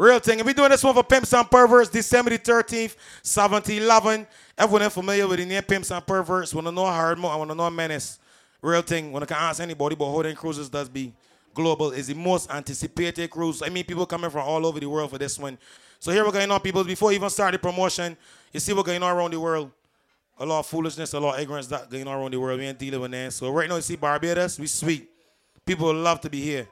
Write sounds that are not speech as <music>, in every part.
Real thing. And we doing this one for Pimps and Perverts, December the 13th, 1711. Everyone familiar with the name Pimps and Perverts. Wanna know hard more? I wanna know menace. Real thing. When I can ask anybody, but Holding Cruises does be global. Is the most anticipated cruise. I mean, people coming from all over the world for this one. So here we're going on, people. Before even start the promotion, you see what's going on around the world. A lot of foolishness, a lot of ignorance that going on around the world. We ain't dealing with that. So right now, you see Barbados, we sweet. People love to be here.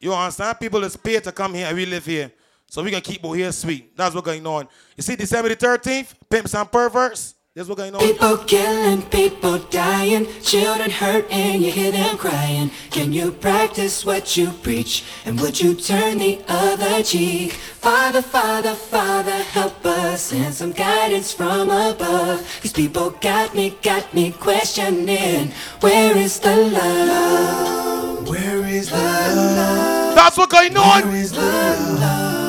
You understand? People is paid to come here and we live here. So we gonna keep out here sweet. That's what's going on. You see, December the 13th, Pimps and Perverts. That's what's going on. People killing, people dying, children hurt and you hear them crying. Can you practice what you preach? And would you turn the other cheek? Father, Father, Father, help us. Send some guidance from above. These people got me, got me questioning. Where is the love? Where is the love? That's what's going on. Where is the love?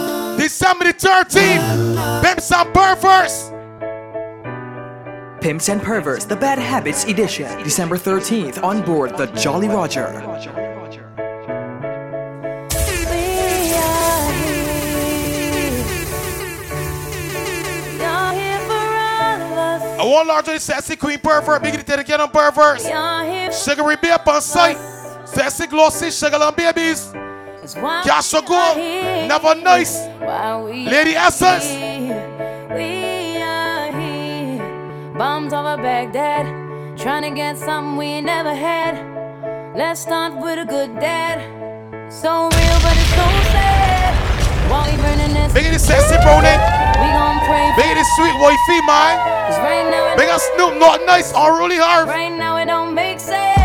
December the 13th, Pimps and Perverts. Pimps and Perverts, The Bad Habits Edition, December 13th on board the Jolly Roger. I want large to the sexy queen pervert, big to get on perverts. Sugary babe on sight. Sexy glossy, sugar and babies. Go, never nice. Lady Essence. We are here, bombs over Baghdad, trying to get something we never had. Let's start with a good dad. So real, but it's so sad. While we burning this, Big the sexy brownie. we gon' pray. Big the sweet wifey, man. Cause right it Big a Snoop, not nice, unruly hard. Right now it don't make sense.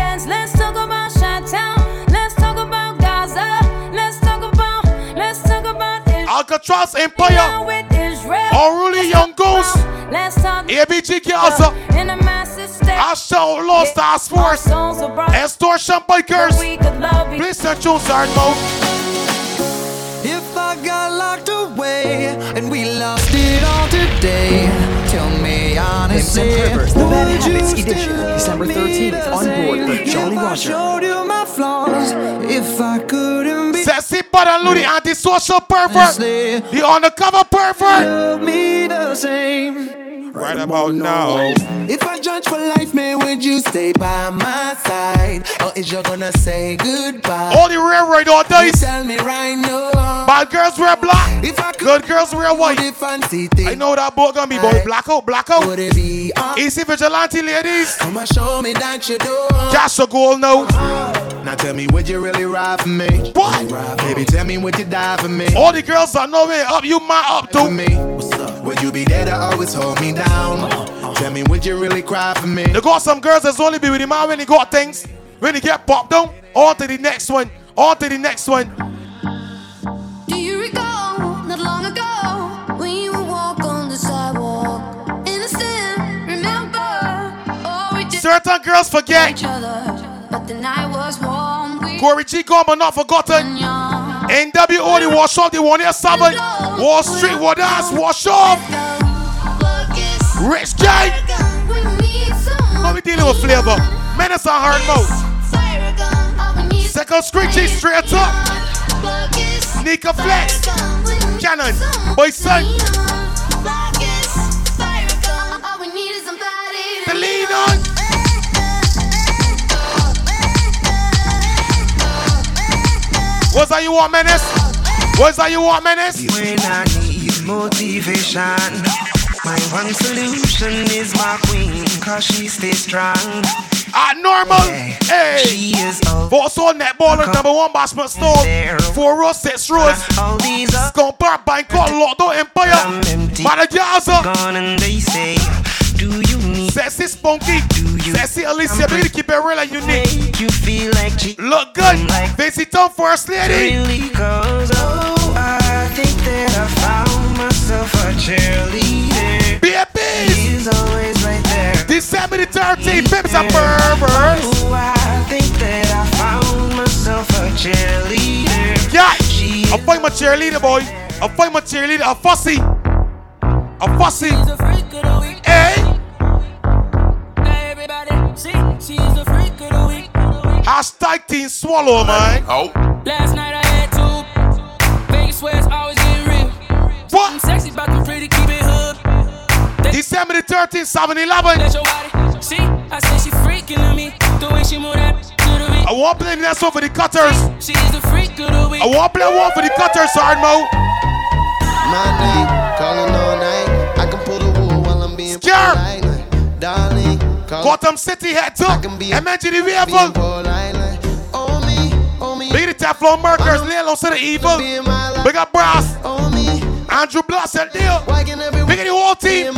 Alcatraz Empire. with Israel. Unruly young ghost. Let's talk ABG Gaza. in a massive step. Asha Lost Task Force. Extortion bikers. Please send you hard mouth. If I got locked away and we lost it all today, tell me Pimps honestly, and Perverts, The Bad would you Habits Edition, December 13th on board the same Jolly if I Roger. showed you my flaws, if I couldn't be Sexy bad and Ludi, antisocial pervert. The undercover pervert. love me the same. Right about now. If I judge for life, man, would you stay by my side? Or is you gonna say goodbye? All the railroad all days. tell me right now. Bad girls wear black. If I could Good girls wear white. fancy thing, I know that boy gonna be boy blackout, blackout. would it be on? Easy vigilante ladies. Come and show me that you do. Cash a goal now. Uh-huh. Now tell me, would you really ride for me? What? Baby, tell me, would you die for me? All the girls are no way up. You man up For too. me? Would you be there to always hold me down? Tell me, would you really cry for me? They got some girls that's only be with the man when he got things. When he get popped down, on to the next one. On to the next one. Do you recall not long ago when you would walk on the sidewalk? Innocent, remember? Oh, we did Certain girls forget. each other, but the night was warm. Corey G but not forgotten. NWO the wash off the one here seven. Wall Street what else wash off. Rich gang. How we dealing with flavor? Menace and hard mouth. Second screechy straight up. Nika Flex. Cannon. Boy son. What's that you want, Menace? What's that you want, Menace? When I need motivation, my one solution is my queen, cause she stays strong. At normal. Hey. She is on that number one Bashment Store. Four rows, six rows. all these are Compare Bangkok, Lockdown Empire. Madagascar. gone and they say, Do you Sexy Spunky. Sexy Alicia, baby, keep it real and unique. you feel like cheating? Look good. Fancy Tom First Lady. Really goes, oh, I think that I found myself a cheerleader. Baby. She's always right there. December the 13th, Pimps and Perverts. Oh, I think that I found myself a cheerleader. Yeah. I find my cheerleader, boy. I find my cheerleader, a fussy. A fussy. Hey. Hashtag team swallow, man. Oh. Last night I had two. Vegas swears always get real. What? I'm sexy, but I'm pretty, keep it hood. December the 13th, 7 11. See, I said she freaking to me. The way she move that to the beat. I won't play that song for the cutters. She is a freak of the week. I won't play one for the cutters, Hardmo. My name, calling all night. I can pull the wool while I'm being Scare. polite. Gotham City head to. I can be a- Imagine the being vehicle. me, me, Big the Teflon Markers, low to the evil. Big up Brass, Oh Andrew Bloss and Deal. Big the whole team.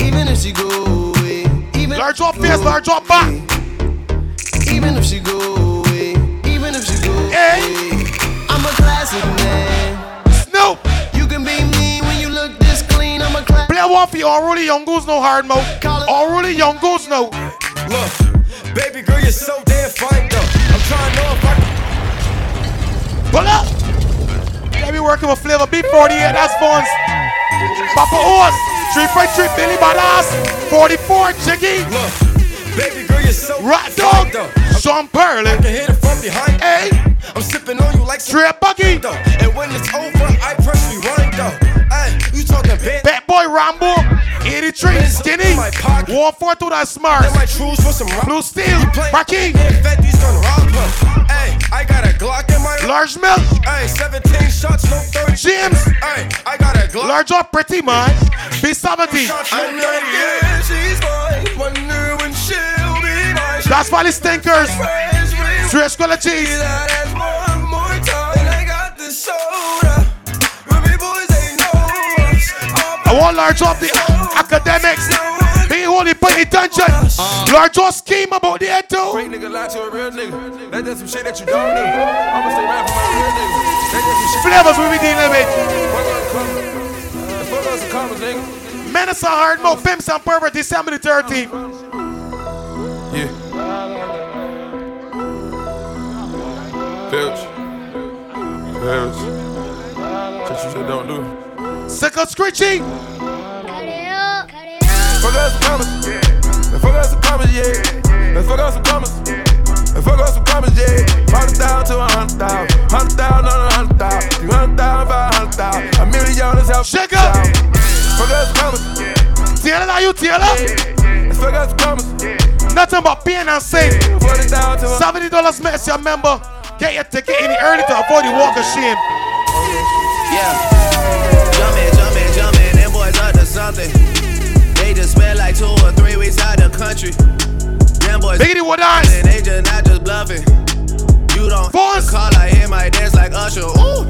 Even if she go away, even Large up face, large up back. Even if she go away, even if she go Hey. away, I'm a classic man. Snoop. You can be mean I'm a classic. Play one for you. Already young goose no hard mode. Already young goose no. Look, baby girl, you're so damn fine though. I'm trying to know if I can. Pull up. They be working with Flavor B48. That's phones. Papa Oz. 3.3 Billy Badass. 44 Jiggy. Look, baby girl, you're so Rat Dog. though. Sean I can hit it from behind. Hey. I'm sipping on you like Straight Buggy. though. And when it's over, I press rewind though. Hey, you talking bad? Bad Boy Rambo. 83 Skinny. 142 that smart. Then my trues for some rock. Blue Steel. Marquis. Fetty's gonna rob her. Hey, I got a Glock in my. Large Milk. Hey, 17 shots, no 30. James. Hey, I got a Glock. Large up pretty man. B70. I'm like, yeah, she's mine. Wonder when she'll be mine. That's why the stinkers. Straight Squilla Cheese. That's one more time. And I got the soda. I want large up the academics. Be holy pay attention. Large up scheme about the head too. Real nigga lie to a real nigga. That's just some shit that you don't know. I'ma stay right for my real nigga. That's just some shit. Flavors we be dealing with. Fuck up, come. Fuck up some commas, nigga. Menace and hard mode. Pimps and pervert. December the 13th. Yeah. Filch. Filch. Cause you said don't do. Sickle Screechy. Fuck up some commas. Yeah. Fuck up some commas, yeah. Let's fuck up some commas. Let's fuck up some commas, yeah. Hundred thousand to a hundred thousand. Hundred thousand on a hundred thousand. Three hundred thousand, five hundred thousand. A million is help. Shake up. Fuck up some commas. Taylor, are you Taylor? Let's fuck up some commas. Nothing but pain and sin. Forty thousand to a $70 makes you a member. Get your ticket in early to avoid the walk of shame. Yeah. Something. They just spent like two or three weeks out the country. Them boys Biggity what eyes. and they just not just bluffing. You don't Boys. call, I hear my dance like Usher. Ooh.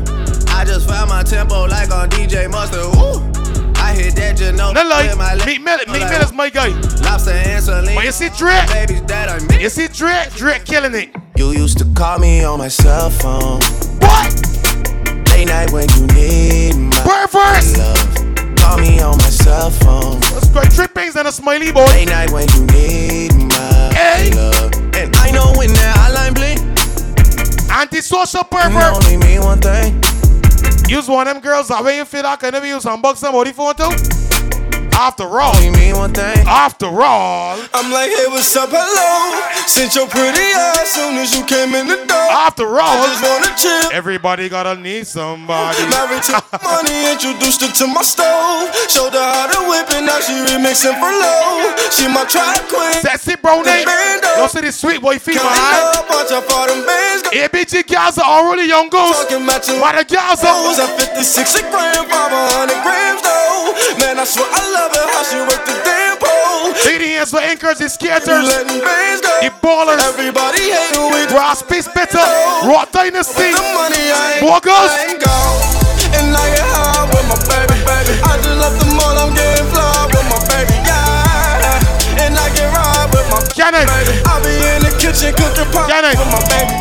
I just found my tempo like on DJ Mustard. Ooh. I hit that just know. No lie. with my Meek Mill, Meek like, Mill my guy. Lobster and saline. But you see Drake. Babies that are me. You see Drake. Drake killing it. You used to call me on my cell phone. What? Late night when you need my Perverse. love. Call me on my cell phone. Let's go. Trippings and a smiley boy. Late night when you need my Hey. love. And I know when that hotline blink, Antisocial pervert. only mean one thing. Use one of them girls that way you feel like I never use unbox somebody phone too. After all. Only mean one thing. After all. I'm like, hey, what's up, hello? Since your pretty ass soon as you came in the door. After all, I just wanna chill. Everybody gotta need somebody. Married to <laughs> money, introduced her to my stove. Showed her how to whip it, now she remixing for low. She my track queen. Sexy brownie. Don't say this sweet boy feel my eye. watch how far them bands. ABG girls are already young goose. Talking about you. Why the girls Those are at 56 a gram, 500 grams though. Man, I swear I love it how she work the damn pole. Lady hands for anchors, the You skaters, letting bands go. the ballers, Everybody hating with Ross Peace Bitter, Raw Dynasty, the money. I ain't, Walkers. I ain't gone. And I get high with my baby, baby. I just left the mall, I'm getting fly with my baby, yeah. And I get ride with my Cannon, baby. I be in the kitchen cooking pop Janet. with my baby.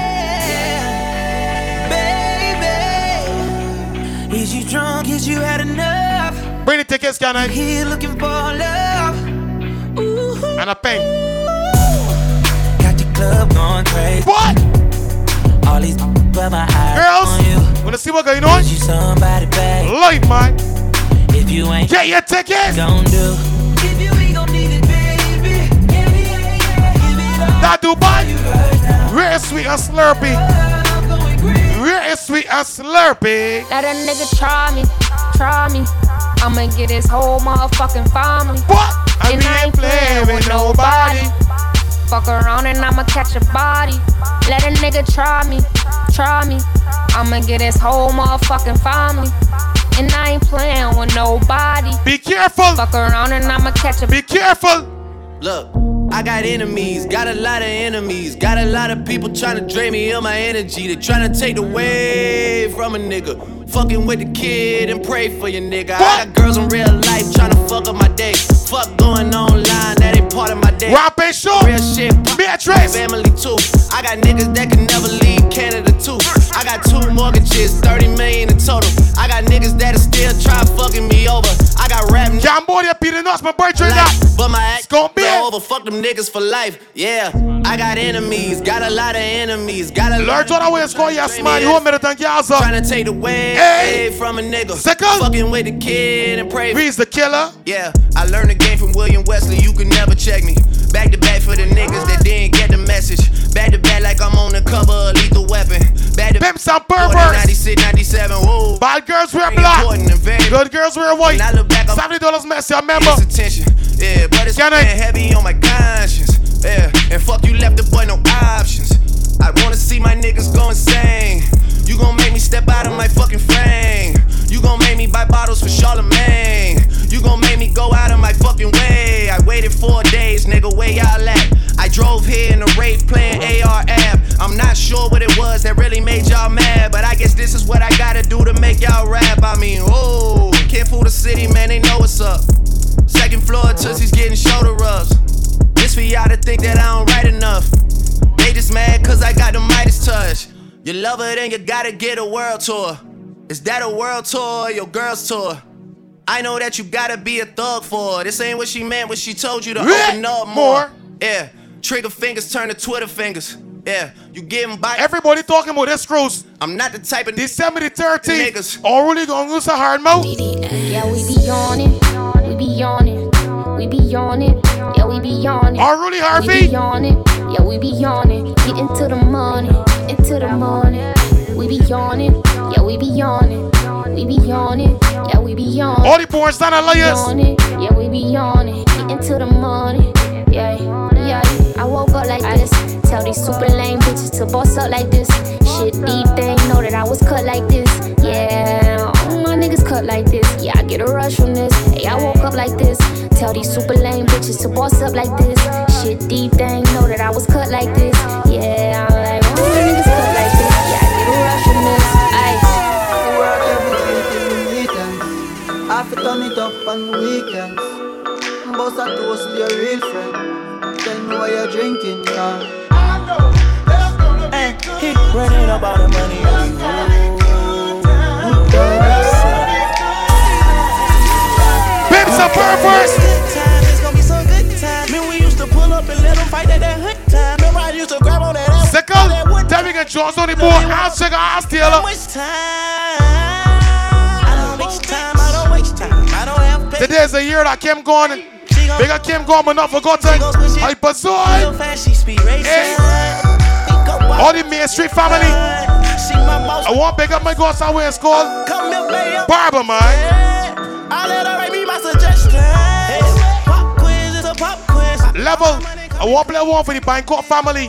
Baby, is you drunk? Is you had enough? Bring the tickets, Cannon, Here looking for love. Ooh, and a pen. got the club going crazy. What? All these but my eyes Girls, on you. wanna see what going on? Is you somebody, babe? Life, man. If you ain't Get your tickets. gon' do. If you ain't gon' need it, baby. Give me, yeah, yeah, give it up. That Dubai, Right real sweet and slurpy. I'm going crazy. Real sweet and slurpy. Let a nigga try me, try me. I'ma get his whole motherfucking family. What? And I ain't playing with nobody. Fuck around and I'ma catch a body. Let a nigga try me, try me. I'ma get his whole motherfucking family. And I ain't playing with nobody. Be careful. Fuck around and I'ma catch a Be careful. Look, I got enemies, got a lot of enemies, got a lot of people trying to drain me of my energy. They trying to take away from a nigga. Fucking with the kid and pray for your nigga. I got girls in real life trying to fuck up my day. Fuck going online, that ain't part of my day. Rap and show. Real shit, Beatrice. family too. I got niggas that can never leave Canada too. I got two mortgages, 30 million in total. I got niggas that still try fucking me over. I got rap niggas. Cambodia, Peter Nuts, my boy, that. But my act gon' be go over. Fuck them niggas for life. Yeah, I got enemies, got a lot of enemies, got a Lord John, I will score yes, man. You want me to thank you? Trying to take the way Hey. from a nigga. Second. Fucking with the kid and pray. Reed's the killer. Yeah, I learned the game from William Wesley. You can never check me. Back to back for the niggas that didn't get the message. Back to back like I'm on the cover of Lethal Weapon. Back to Pimps and perverts. 96, 97. Whoa. Bad girls wear black. important and very Good girls wear white. When I look back, I'm Seventy dollars messy, I remember. It's attention. Yeah, but it's heavy on my conscience. Yeah, and fuck you left the boy no options. I wanna see my niggas go insane. You gon' make me step out of my fucking frame. You gon' make me buy bottles for Charlemagne. You gon' make me go out of my fucking way. I waited four days, nigga, where y'all at? I drove here in a rape playing AR app. I'm not sure what it was that really made y'all mad, but I guess this is what I gotta do to make y'all rap. I mean, oh, can't fool the city, man, they know what's up. Second floor, Tootsie's getting shoulder rubs. This for y'all to think that I don't write enough. They just mad cause I got the Midas touch. You love her, then you gotta get a world tour. Is that a world tour or your girl's tour? I know that you gotta be a thug for her. This ain't what she meant when she told you to Yeah, open up more. Yeah, trigger fingers turn to Twitter fingers. Yeah, you getting by. Everybody talking about this cruise. I'm not the type of December the 13th. Niggas. All really gonna use a hard mouth. Yeah, we be on it. We be on it. We be on it. Yeah, we be yawning. it. All really We Harvey. be it. Yeah, we be yawning. Get into the money. Into the money. We be yawning. Yeah, we be yawning. We be yawning. Yeah, we be yawning. All the We liars. on it. Yeah, we be yawning. Get into the money. Yeah, yeah. I woke up like this. Tell these super lame bitches to boss up like this. Shit they ain't know that I was cut like this. Yeah, all my niggas cut like this. Yeah, I get a rush from this. Hey, I woke up like this. Tell these super lame bitches to boss up like this. Shit deep, they ain't know that I was cut like this. Yeah, I'm like, all my niggas cut like this. Yeah, I get a rush from this. Aye. Work everything till the weekend. I fi turn it up on the weekends. Bust a toast to your real friend. Tell me what you're drinking, yeah. I know, running up all the money. Pimps and perverts. It's gonna that ass. Second, Derrick and Jones on the board. I'll check out Steeler. Waste time. I don't waste time. I don't waste time. I don't have patience. Today is the year that Kim gone. Big up Kim gone, but not forgotten. Hyperzoid. Real fast, she speed racing. Eh. Hey. All the Main Street family. I want big up my ghost somewhere it's called Come here, baby. Barber, man. Level. I want play one for the Bangkok family.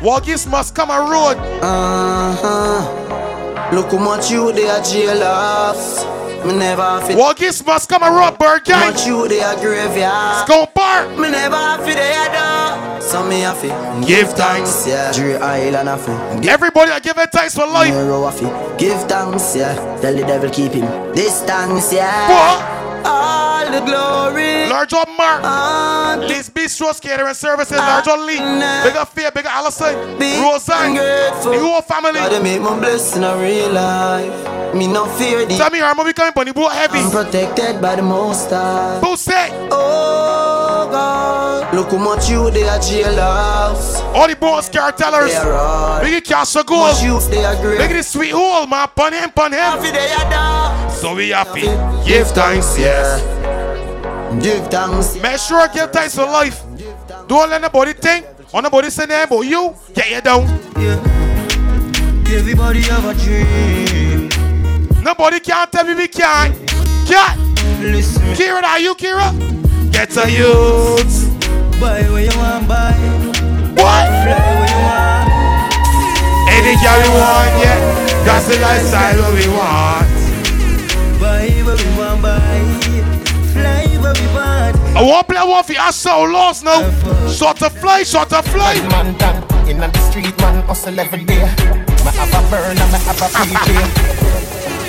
Walgis must come a road. Uh huh. Look how much you they are jealous. Me never fit. Walgis must come a road, bird gang. much you they are graveyard. Scone Park. Me never fit the head So me have to Give thanks. yeah. Dre Island have to give Everybody, I give it thanks for life. Nero have to give thanks, yeah. Tell the devil keep him distance, yeah. What? All the glory. Large Mark. on to Lee's Bistro Catering Services. Large John Lee. Big up Fair, big up Allison. Roseanne. The whole family. God, make my blessing a real life. Me no fear the Tell me, Harmon, we coming on the boat heavy. I'm protected by the most high. Who say? Oh God, look how much you they are jealous. All the bones cartellers. They are right. Big cash of How much gold. you they are great. Big the sweet hole, man. Pun him, pun him. Happy are down. So we happy. Give thanks, yes. Give thanks. Make sure give thanks for life. Don't let nobody think or nobody say that about you. Get you down. Yeah. Everybody have a dream. Nobody can tell me we can't. Can't. Listen. Kira, are you Kira? Get a youth. Buy where you want, buy. What? Fly where you want. Any girl we want, yeah. That's the lifestyle we want. Want. I want play one for your soul lost now. Short to fly, short to fly. Man done in the street, man hustle every day. Me have a burn and me have a PJ.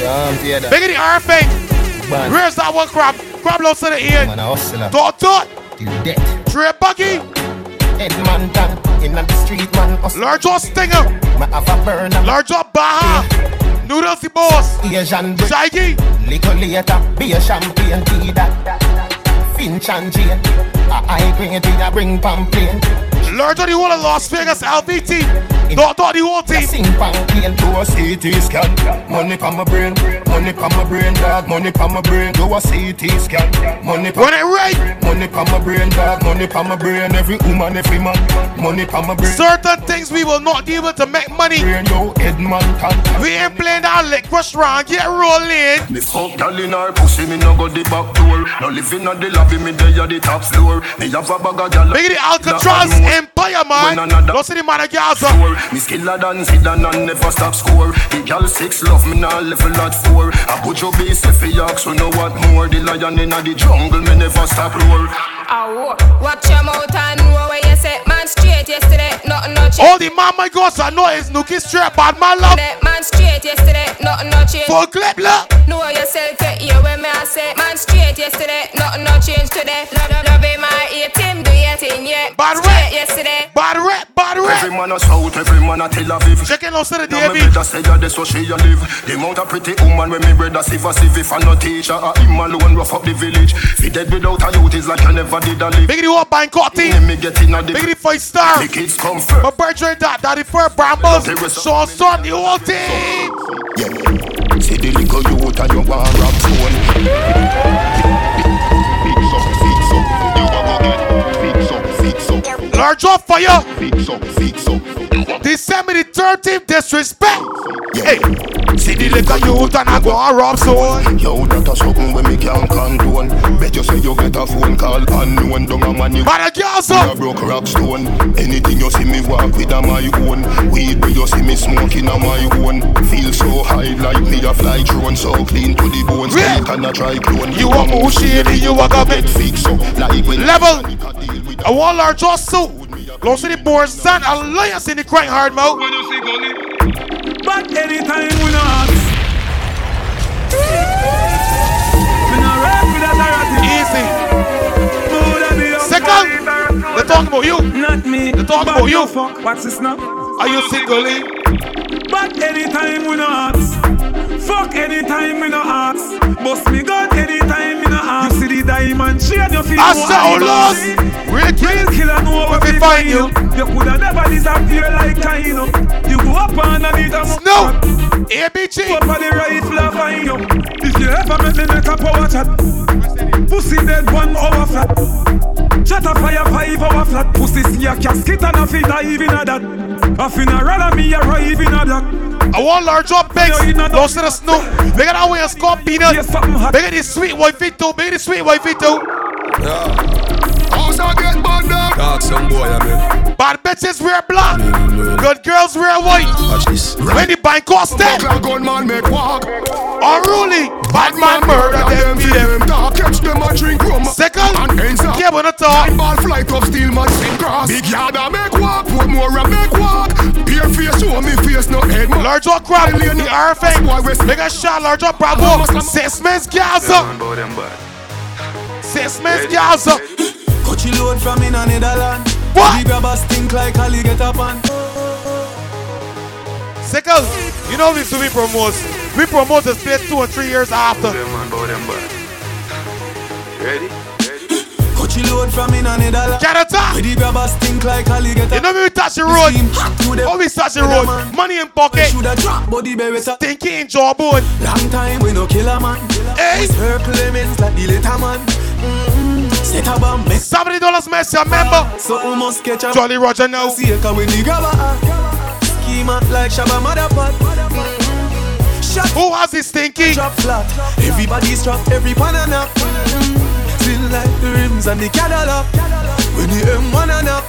Yeah, I'm here. The earth thing. Where's that one crab? Crab low to the end. Man, a hustler. Dot dot. Till death. Trey buggy. Head man done in the street, man hustle. Large or stinger. Me have a burn and Large or baha. Noodles the boss. Asian Shaggy. Little later, be a champagne tea that. Finch and Jane. A high bring pamphlet. Large on the whole of Las Vegas LVT. Dot dot the whole team. Sing pamphlet to a CT scan. Money pa my brain, money pa my brain, dog. Money pa my brain, do a CT scan. Money pa When it right. Money pa my brain, dog. Money pa my brain, every woman, every man. Money pa my brain. Certain things we will not be able to make money. Brain, yo, can. We ain't playing that lick restaurant. Get rolling. Me fuck gal in her pussy, me no go the back door. No living on the lobby, me dey at the top floor. Me have a bag of gal. Big the Alcatraz Empire, man. Don't see the man of Gaza. Me skiller than Zidane and never stop score. The gal six love me now level at four. I put your base if you ask, so know what more. The lion in the jungle, me never stop roar. Ow, watch your mouth and know where you set man straight yesterday. Nothing no change. All the mama girls I know is Nookie straight, bad man love. That man straight yesterday. Nothing no change. Full clip, look. Know yourself, get here when me I say man straight yesterday. Nothing no change today. Love, love, love him, I hate him, do your thing, yeah. Bad straight rap. Yesterday. Bad rap, bad Every rap. man a south, every man a Tel Aviv. Checking out to the Now me DAB. better say ya this so she a live. The amount of pretty woman when me brother sieve a sieve if I no teacher, a him alone rough up the village. Fi dead without a youth is like I never did a live. Big the whole Bangkok team. When me get in a the Big the five star. the kids come first. My birthday that, daddy for Brambles. Sean Son, the whole team. Yeah. See the little youth and you want rap phone. Fix up, fix up. Up. Large up fire. Fix up, fix up. December the 13th, disrespect. Hey, see the little youth and I go and rob someone. Yo, that a something when me can't condone. Bet you say you get a phone call unknown. Don't a man you. But a girl's Me a broke rock stone. Anything you see me walk with a my own. Weed where you see me smoking a my own. Feel so high like me a fly drone. So clean to the bones. Yeah. Can a try clone. You a move shady, you a go bit. Fix up like when Level. I want large just suit. Close to the boards, stand alliance in the crying hard mouth. When you see gully. But anytime we no ask. Me no rap with a narrative. Easy. Moulda be up Second, they talk about you. Not me. They talk about you. Fuck, what's this now? Are you single? eh? But anytime we no ask. Fuck anytime we no ask. Bust me gun anytime we no ask. You see the diamond chain, you feel I high lost. Real Real kill. killer know where We find you. you. Coulda never disappear like Kaino. You go up underneath a No. ABG. Up on the rifle I find you. If you ever make me make a power chat, pussy dead one hour flat. Chat a fire five hour flat. Pussy see a casket and a fit dive in a that. A finna rather me arrive in a black. I want large up pigs. Close to the snow. Big at that way a scorp peanut. Here's something hot. Big at this sweet wifey too. Big at this sweet wifey too. House I get bad dog. Talk some boy, I mean. Bad bitches wear black. Good girls wear white. Watch this. When the bank cost dead. Buckler gunman make walk. Unruly. Bad man murder them fi for them. talk. Catch them a drink rum. Second. And ends up. Yeah, but not talk. Nine ball flight of steel man sing cross. Big yard a make walk. Put more a make walk. Bare face show me face no head. man. Large up crab. The RFA. Big a shot. Large up bravo. Six men's Gaza. Six men's Gaza. Coachy load from in a Netherland. What? The grabber stink like Ali get up on. Sickle, you know we do we promote. We promote the space two or three years after. Ready? Coachy load from in a Netherland. Canada. The grabber stink like Ali get You up. know me we touch the road. Oh, we touch the road. Money in pocket. Shoulda drop body beretta. Stinky in jawbone. Long time we no kill a man. Hey. Circle lemons like the later man. Mm-mm. Set a bomb, make Seventy dollars, Messi, a member. so we must catch a Jolly Roger now. See, cause when the grabber steamer like Shabba Motherpot. Shot Who has this stinky? drop flat. Everybody's drop every banana. Still like the rims and the Cadillac. When the M1 and up.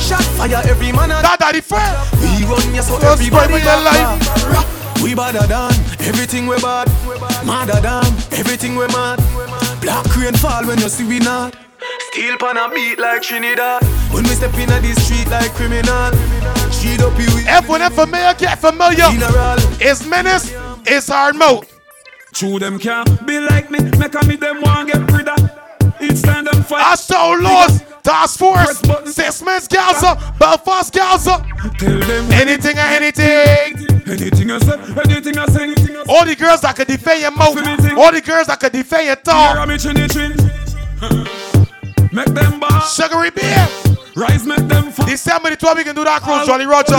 Shot fire every man and That daddy fair. we run ya so everybody spread your back back. We badder than everything we bad. Madder than everything we mad. Black rain fall when you see we not. Steel pan a beat like Trinidad. When we step in the street like criminal. Street up you. Familiar, get familiar. General. It's menace, it's hard mode. True them can't be like me. Make a me them want get rid of. It's time them fight. I saw laws, task force, six men's Gaza, Belfast Gaza. Tell them Anything or anything. anything I say, anything I say, anything I say. All the girls that can defend your mouth, all the girls that can defend your tongue. I'm itching, itching. Make them ball. Sugary beer. Rise, make them fall. December the 12th, we can do that cruise, Jolly Roger.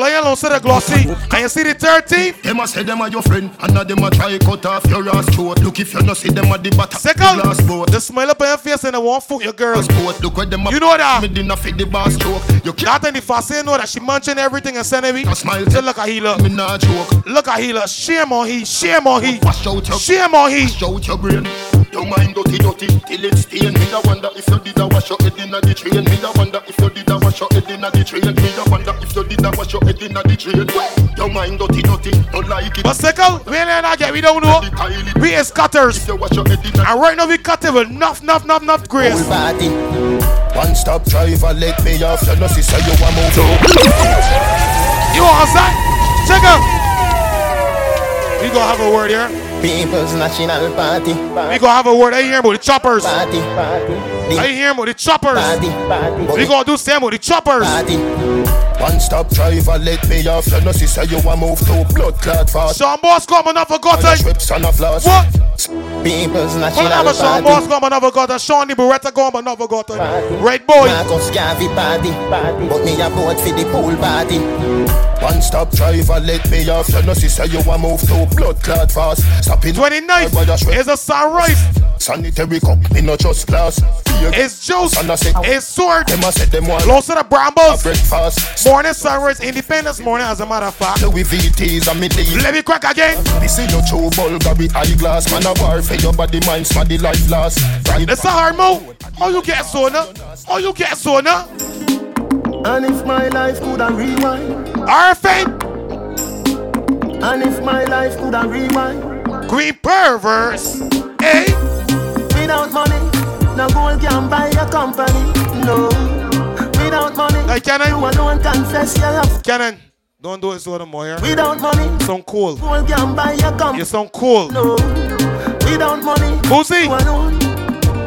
Lion on the glossy. And you see the 13th? Them a say them are your friend, and now them a try cut off your ass throat. Look if you no see them at the bottom. Second, the last boat. the smile up on your face and the one foot your girls. Boat, look where them You know that? Me dinner fit the bar stroke. You That can't time the Fassi know that she munching everything and sending me. a smile. So look at he look. Me nah joke. Look at he look. Shame on he. Shame on he. Wash out your Shame on he. Wash out your mind dirty, dirty till it stain. Me da wonder if you did a wash your head inna the train. Me da wonder if you did a wash your head inna the train. Me da wonder if you did a wash your head inna the train. Your mind dirty, dirty, don't like it. But second, we ain't not get, we don't know. We is cutters. If you wash your head inna And right now we cutting with enough, enough, enough, enough grace. party. One stop driver, let me off. You know, sister, you a move. You want that? Check out. We gonna have a word here. People's National Party. We gonna have a word. I hear about the choppers. Party, party. I hear about the choppers. Party, party. We gonna do same with the choppers. Party. One stop driver, let me off. You know, sister, you a move to blood clot fast. Sean Boss come and not forgotten. Trips and a floss. What? People's National a Sean Boss come and not forgotten. Sean the Beretta come and not forgotten. Red boy. Marcus Garvey party. But me a vote for the pool party. One stop driver, let me off. You know, sister, you a move to blood clot fast. Stop it. 29th is a sunrise. Sanitary cup, me no just glass. It's juice. And I say, It's sword. them a say them want Close to the Brambos. breakfast. Morning sunrise. Independence morning, as a matter of fact. Louis VTs and me leave. Let me crack again. This is no true Bulgari eyeglass. Man, a war for your body, mind, smart the life last. Right. It's a hard move. How you get sooner? Oh, How you get sooner? And if my life could a rewind. RFN. And if my life could a rewind. Green perverse. Hey. Without money, no gold can buy a company. No. Without money, Hey, Cannon. you alone confess your love. Cannon. Don't do it so no more here. Without money, Sound cool. gold can buy a company. You sound cool. No. Without money, Boozy. you alone.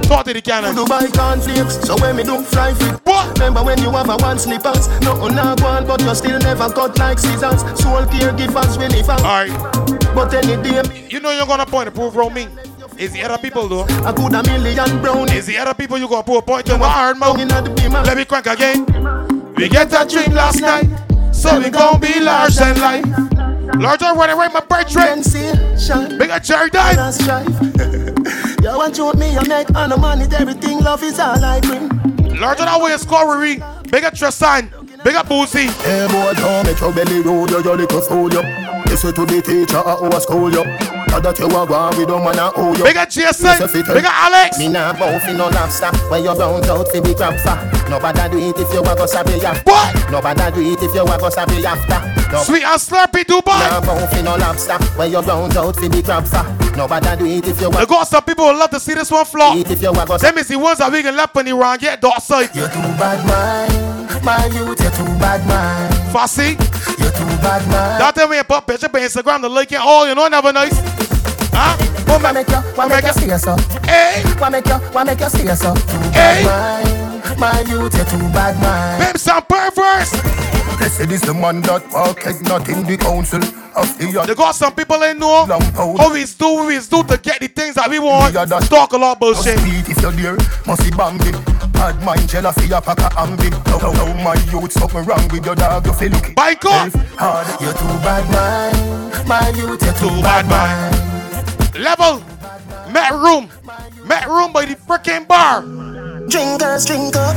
Talk to the cannon. do buy cornflakes, so when me do fry fit. What? Remember when you have a one slippers? No, oh, no one, but you still never cut like scissors. Soul caregivers when if I. Alright. But any day, You know you're gonna point to proof wrong me. Is the other people though? I could a million brown. Is the other people you gonna prove a point to? My hard mouth. Let me crank again. We get a dream last night, so we gon' be large than life. Larger when I write my birthday. Sensation. Big a cherry die. <laughs> You want you me, you make on the money, everything love is all I bring. Larger than way scorery. Big a Tristan. Big a Boozy. Hey boy, don't make your belly roll, you, you little fool, you. Listen to the teacher at our school, you. Now that you are gone, we don't wanna owe you. Big a Jason. It eh? Big a Alex. Me nah bow fi no lobster When you bound out fi the crab for Nobody do it if you a go sabi ya What? Nobody do it if you a go sabi after no. Sweet and slurpy Dubai. Nah bow fi no lobster When you bound out fi the crab for Nobody do it if you I a got some people who love to see this one flop. it if you a go Them is the ones that we can left on the wrong get dot side. You're too bad man My youth you're too bad man Fussy. You're too bad man That time we put picture on Instagram, the like it all, you know, never nice. Huh? Boom, Why make you, why make you stay so? Hey, Why make you, why make you stay so? Too Hey. bad man My youth you too bad man pimps and perverts. say is the man that walketh not in the council of the They got some people they know how we do, we do to get the things that we want. Talk a lot Just bullshit. beat if you're there, must be bambi. Bad mind, jelly for your pack of ambi. Now, now, now, my youth, something wrong with your dog, you feel looking. By God. Hard, You too bad man My youth you too bad man Level. Met room. Met room by the freaking bar. Drinkers drink up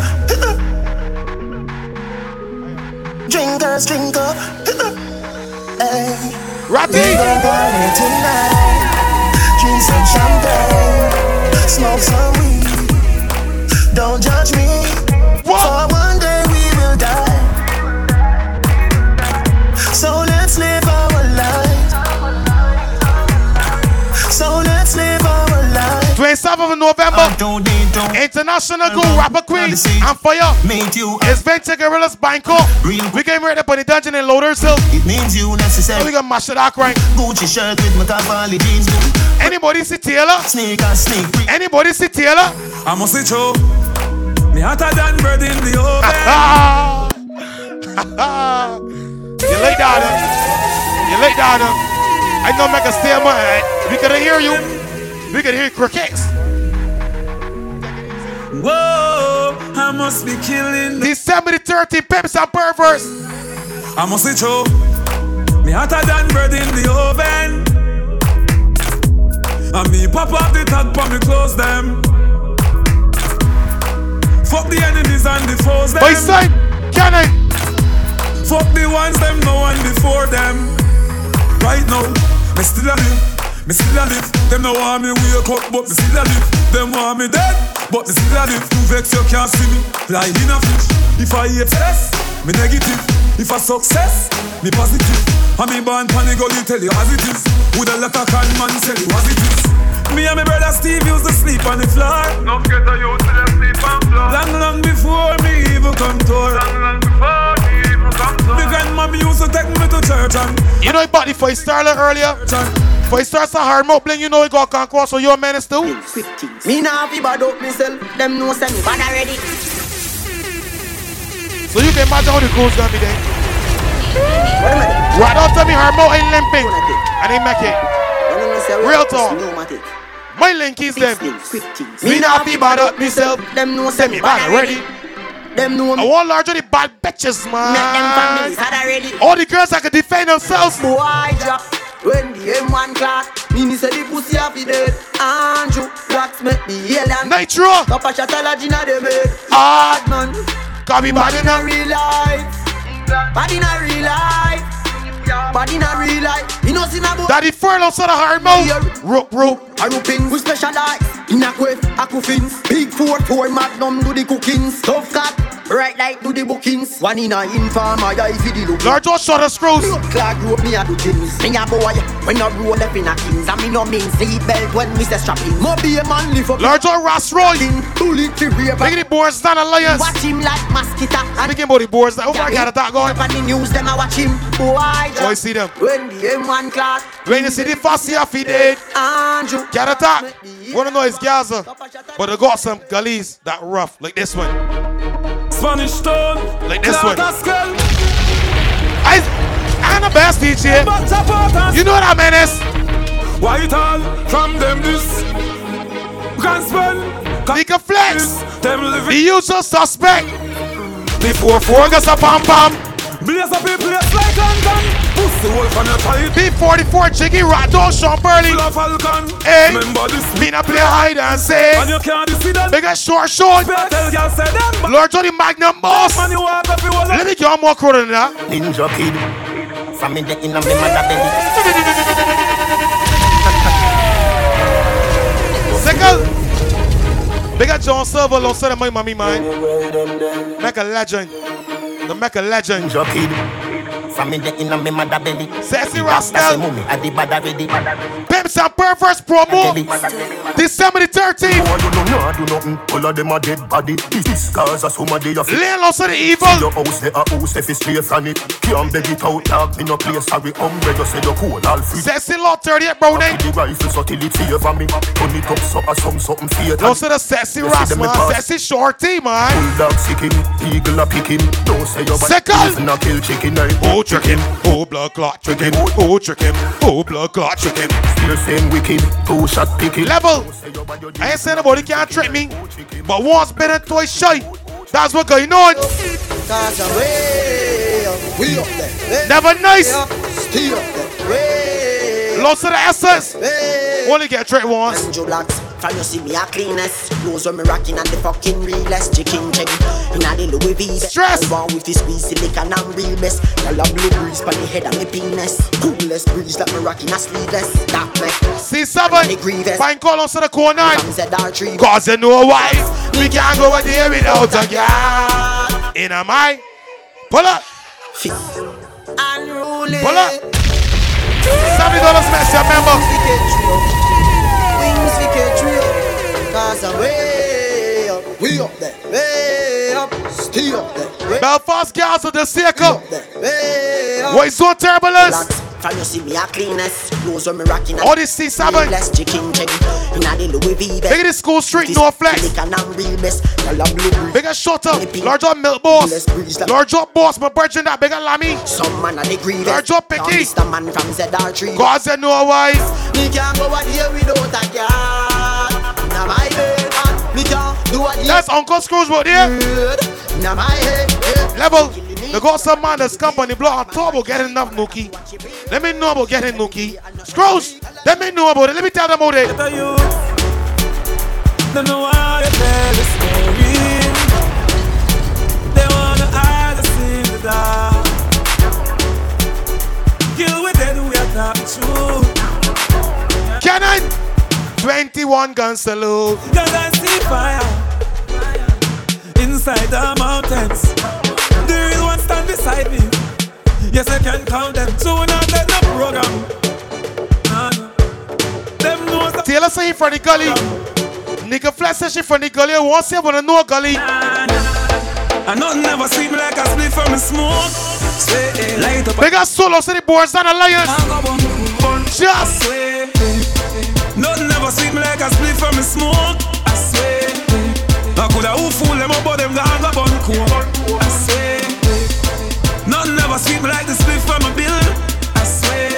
Drinkers, drink up. hey. Ratty. We gon' party tonight. Drink some champagne. Smoke some weed. Don't judge me. For 27th of November, International Go Rapper Queen and for you, made it's Venture Gorillas Bangkok. We came right up on the dungeon in Loaders Hill. It means you necessary. So we gonna mash it out right. Gucci shirt with my Cavalli jeans. Anybody see Taylor? Sneak and sneak. Anybody see Taylor? I must say true. Me hotter than bread in the oven. <laughs> you lay down. eh? You lay down. eh? I know make a stay man. We can hear you. We can hear crickets. Whoa, I must be killing. December the 13th, Pimps and Perverts. I must say true. Me hotter than bread in the oven. And me pop off the tag for me close them. Fuck the enemies and the foes them. My son, Cannon. Fuck the ones them no one before them. Right now, me still a live. Me still a live. Them no want me wake up, but me still a live. Them want me dead, but me still a live. You vex you can't see me. Fly in a fish. If I hate stress, me negative. If I success, me positive. And me born panic gully tell you as it is. With a lot of con man tell you as it is. Me and my brother Steve used to sleep on the floor. No get a youth to them sleep on floor. Long, long before me even come to her. Long, long before me even come to The grandmommy used to take me to church and You know about the five star earlier? Five stars a hard mouth bling, you know you got conquer, so you're a menace too. Me nah fi bad up myself. Them no say me bad already. So you can imagine how the crew's gonna be there. Right don't tell me hard mouth ain't limping. And they make it. Real talk. My link is them. Me not be bad up myself. Them know Say me bad already. Them know I want larger the bad bitches, man. Make them families had already. All the girls that can defend themselves. Boy drop when the M1 clock. Me me say the pussy a fi dead. Andrew Blacks make the alien. Nitro. Of shot a Gina they made. Hard man. Can be bad in a real life. Bad in a real life. Bad in a real life. You know see na boy. Daddy furlough son of hard mouth. Rope, rope. A rooping we specialize in a quest, a coffins. Big four four magnum do the cookings. Tough cat, right like do the bookings. One in a informer, yeah if you the look. Large or short of screws. Clock rope me a do things. Me a boy when I roll up in a kings. I mean no mean seat belt when Mr. strapping. Mo be a man live up. Large or Ross Roy. Bullet to. Look at the boards down alliance. Watch him like mosquito. I'm thinking about the boards. Over oh, I got a dog going. Up on the news, them I watch him. Boy, Boy, see them. When the M1 class. When you see the fussy off he dead. Andrew. Get attack. Wanna know his Gaza. But they got some gullies that rough, like this one. Spanish stone. Like this one. I, I'm the best DJ. You know what I that menace. White all from them this. Can spell. Can flex. The usual suspect. Before four goes a pam pam. Blaze up a place like London. Pussy wolf on your tight. B44 Jiggy Rat Dog Sean Burley. Full of Falcon. Hey, Remember this. me not play hide and seek. And you can't see that. Big as short short. Tell girl say them. Lord Johnny Magnum boss. Man, you walk up, you will Let me get more crowd than that. Ninja kid. From in the in a me mother belly. Sickle. Big as John Silver, Lord said my mommy man. Make a legend. The make a legend. Ninja kid. From in the in a me mother belly. Sexy Rasta Rascal. say mummy a the bad already. Pimps and Perverts promo. December the 13th. No, do no, no, do nothing. All of them are dead body. This, this cause of somebody of Landlord said the evil. See your house, they a house, if it's straight from it. Can't beg it out, dog. Me no play sorry. Umbre just say you cool, all free. Sexy Lord 38 bro, Browning. The rifle so till it favor me. Turn it up so as some something fatal. Don't say the sexy You see Ras them man. Sexy Shorty man. Bulldog sick him, eagle a pick him. Don't say you Second. Even a kill chicken. I Oh, trick him. Oh, blood clot, trick him. Oh, trick him. Oh, blood clot, trick him. Still same wicked. Two shot pick it. Level. I ain't saying nobody can't trick me. But once been and twice shy. That's what going on. Cause I'm way we up there. Never nice. Stay up there. Lots of the essence. Only get tricked once. From you see me a cleanest? Clothes when me rocking and the fucking realest Chicken check Inna the Louis V. Stress! One with the squeeze silicon and real best Y'all a blue breeze pon the head of me penis. Coolest breeze like me rocking a sleeveless. That make C7 Fine call on to the corner From ZR3 Cause you know why? We can't go a day without a girl. In a my Pull up. Unruly Pull up. Seventy dollars mess your member Cause I'm way up We up there Way up Stay up there Belfast of the circle. What is so turbulence. From you see me a cleanest? Clothes when me rocking All this C7 Realest chicken check Inna the Louis V Big this school street no flex. Silicon and real best Y'all a blue Big a shut up. Large up milk boss. Large up boss. My virgin that big a lammy. Some man a the Large up picky. Mr. man from ZR3 Cause you know why Me can't go a day without a girl That's Uncle Scrooge right there Inna my head yeah. Level They got some man that's come on the block on top about getting enough nookie Let me know about getting nookie Scrooge Let me know about it Let me tell them about it Don't know why you tell the story. They wanna hide us in the dark. Kill with them, we are talking truth. Cannon 21 gun salute Cause I see fire inside the mountains. The real one stand beside me. Yes, I can count them. So when I get the program, them knows that Taylor say he from the gully Nigga flex say she from the gully Won't say wanna know gully I nothing never me like a split from a smoke. Say, light up. Big ass solo city boys and alliance Just Nothing sweet me like a split from a smoke. I swear. I coulda who fool them up, but them gone go bun cool. I swear. Nothing never sweet me like the split from a bill. I swear.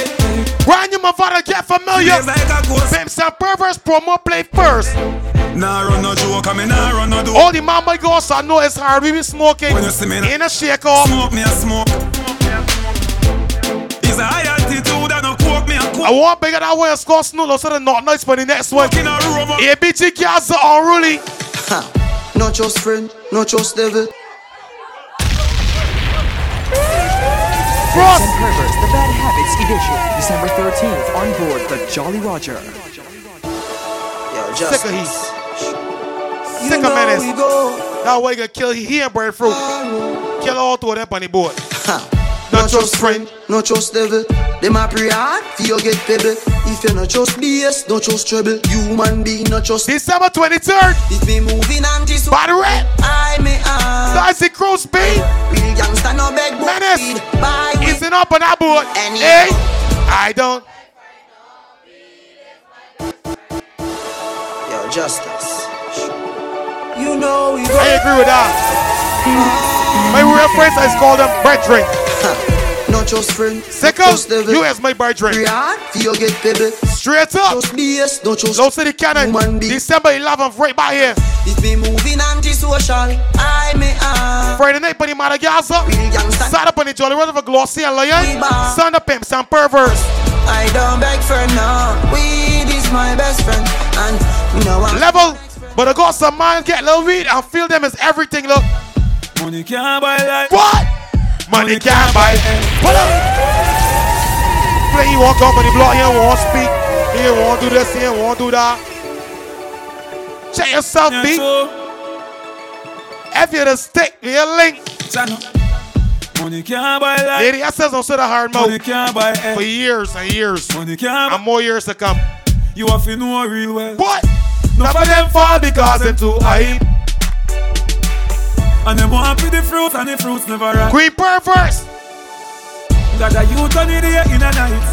Run you my father get familiar Feels like a ghost. Pimps and perverts promo play first Nah run no joke, I mean nah run no do. All the mama girls I know it's hard we be smoking When you see me. In a shake off Smoke me a smoke. I want bigger that way score snoodles so the not nice for the next one. A robot. ABG girls are unruly Not just friend Not just devil Frost and Perverts, The Bad Habits Edition, December 13th on board the Jolly Roger. Yo, Sick of heat Sick of know menace. we go. That way you can kill he and breadfruit Kill all two of them on the board Not just friend, not trust devil. Them a pray hard for you get pebble. If you not just BS, not trust trouble. Human being, not just. December 23rd If me moving anti so Body red I may ask. Dicey speed Real gangsta no beg Menace. Buy Is it up on that board Any- Hey I don't Yo, justice. You know we. I agree with that My real friends I call them brethren Not just friend, Sickle not. You as my brethren Pray hard for you get pebble. Straight up Just BS, not just. Low City Cannon Human being. December 11th right by here If me moving anti-social, I may ask. Friday night Bunny Madagascar Real gangsta. Sat up on the Jolly River Glossy and Lion We bar. Son of pimps and perverts I don't beg for no. Weed is my best friend, and you know I'm Level But I got some man get little weed and feel them as everything look Money can't buy life. What? Money can't buy. Pull up uh, Play he walk up on the block, he don't speak. He don't do this, he don't do that. Check yourself, B. If you're the stick, you're a link. Money can't buy life. Lady, I says don't sit a hard Money can't buy For years and years. Money can't And more years to come. You have to know real well. What? None of them fall because them too hype And them want for the fruit and the fruits never ripe. Queen perverse Got a youth on the day in a night.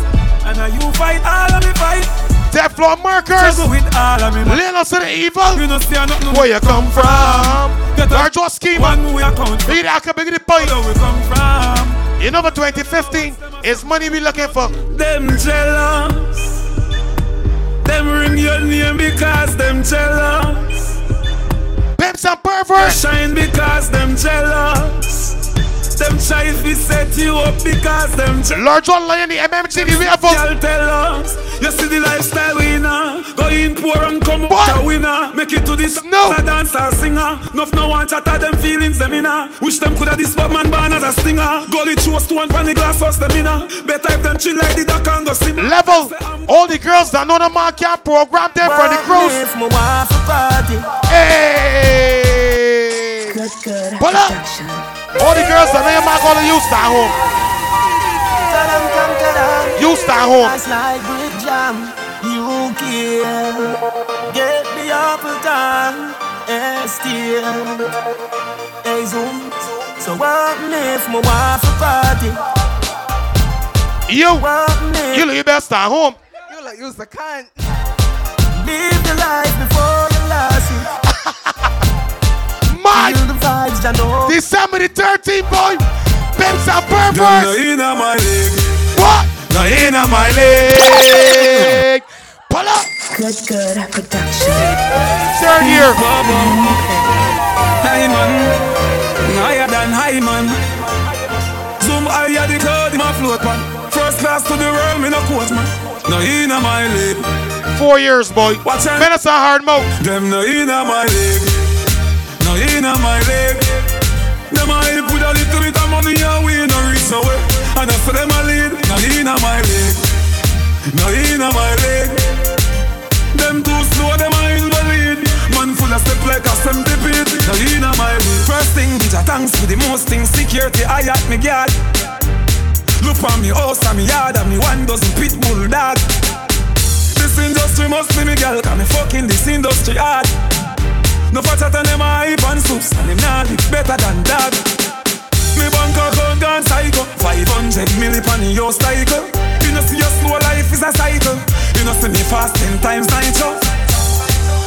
And a you fight all of me fight. Teflon markers Struggle with all of me might. Little to the evil You know see I nothing Where you come from? Get Large what scheme One way account from Big that can big the point where we come from. You know for 2015 It's money we looking for Them jealous. Them ring your name because them jealous. Pimps and perverts Shine because them jealous. Them try to set you up because them try. Lord John Lion, the MMG, the Revel. Y'all tell us, you see the lifestyle winner. Go in uh. poor and come out a winner. Make it to this no. a dancer, singer. Nuff no one chatter them feelings, them inna. Uh. Wish them coulda this bad man born as a stinger. Gully throw stone pan the glass house, them inna. Uh. Better if them chill like the duck and go simmer. Level. All the girls that know the man can program them for the cruise. If my wife a party. Hey. Good, good. Pull up. All the girls that know your man gonna use that home. You stay home. Last night with jam, you kill. Get the apple time, and still. Hey, zoom. So what if my wife a party? You, you leave that stay home. You like use the kind. Live your life before you lost it. My Feel the vibes. December the 13th, boy. Pimps and Girl, perverts. no inna my leg. What? No inna my leg. Pull up. Good, good production. Third year. High man, higher than high man. Zoom higher the cloud in my float man. First class to the world, me no coach man. No inna my leg. Four years, boy. Watch out. Menace and hard mouth. Them no inna my leg. No inna my leg. Them help with a little bit of money and we no reach nowhere. And I say them a lead. No inna my leg. No inna my leg. Them too slow, them in the lead. Man full of step like a centipede. No inna my league. First thing, bitch, a thanks for the most things. Security, I at me guard. Look on me house and me yard and me one dozen pit bull dog. This industry must be me girl, cause me fucking this industry hard. No fatter than them a hype and soups, and them nah live better than that. Me bank account gone psycho, 500 milli on the your cycle. You know see your slow life is a cycle. You know see me fast ten times show.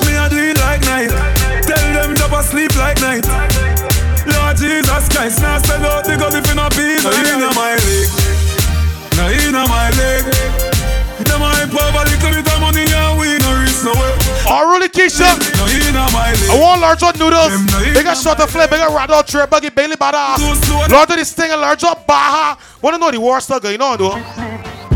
Me a do it like night. Tell them drop asleep like night. Lord Jesus Christ, now sell out the God if you not be No inna my leg, no inna my leg. Them a hype over little bit of money and we no reach nowhere. Oh, really, Keisha? No inna my leg. I want large up noodles. They got shot to flip. They got rat out trip. Buggy Bailey badass. Large up this thing and large up Baha. Wanna know the war slugger? You know, though.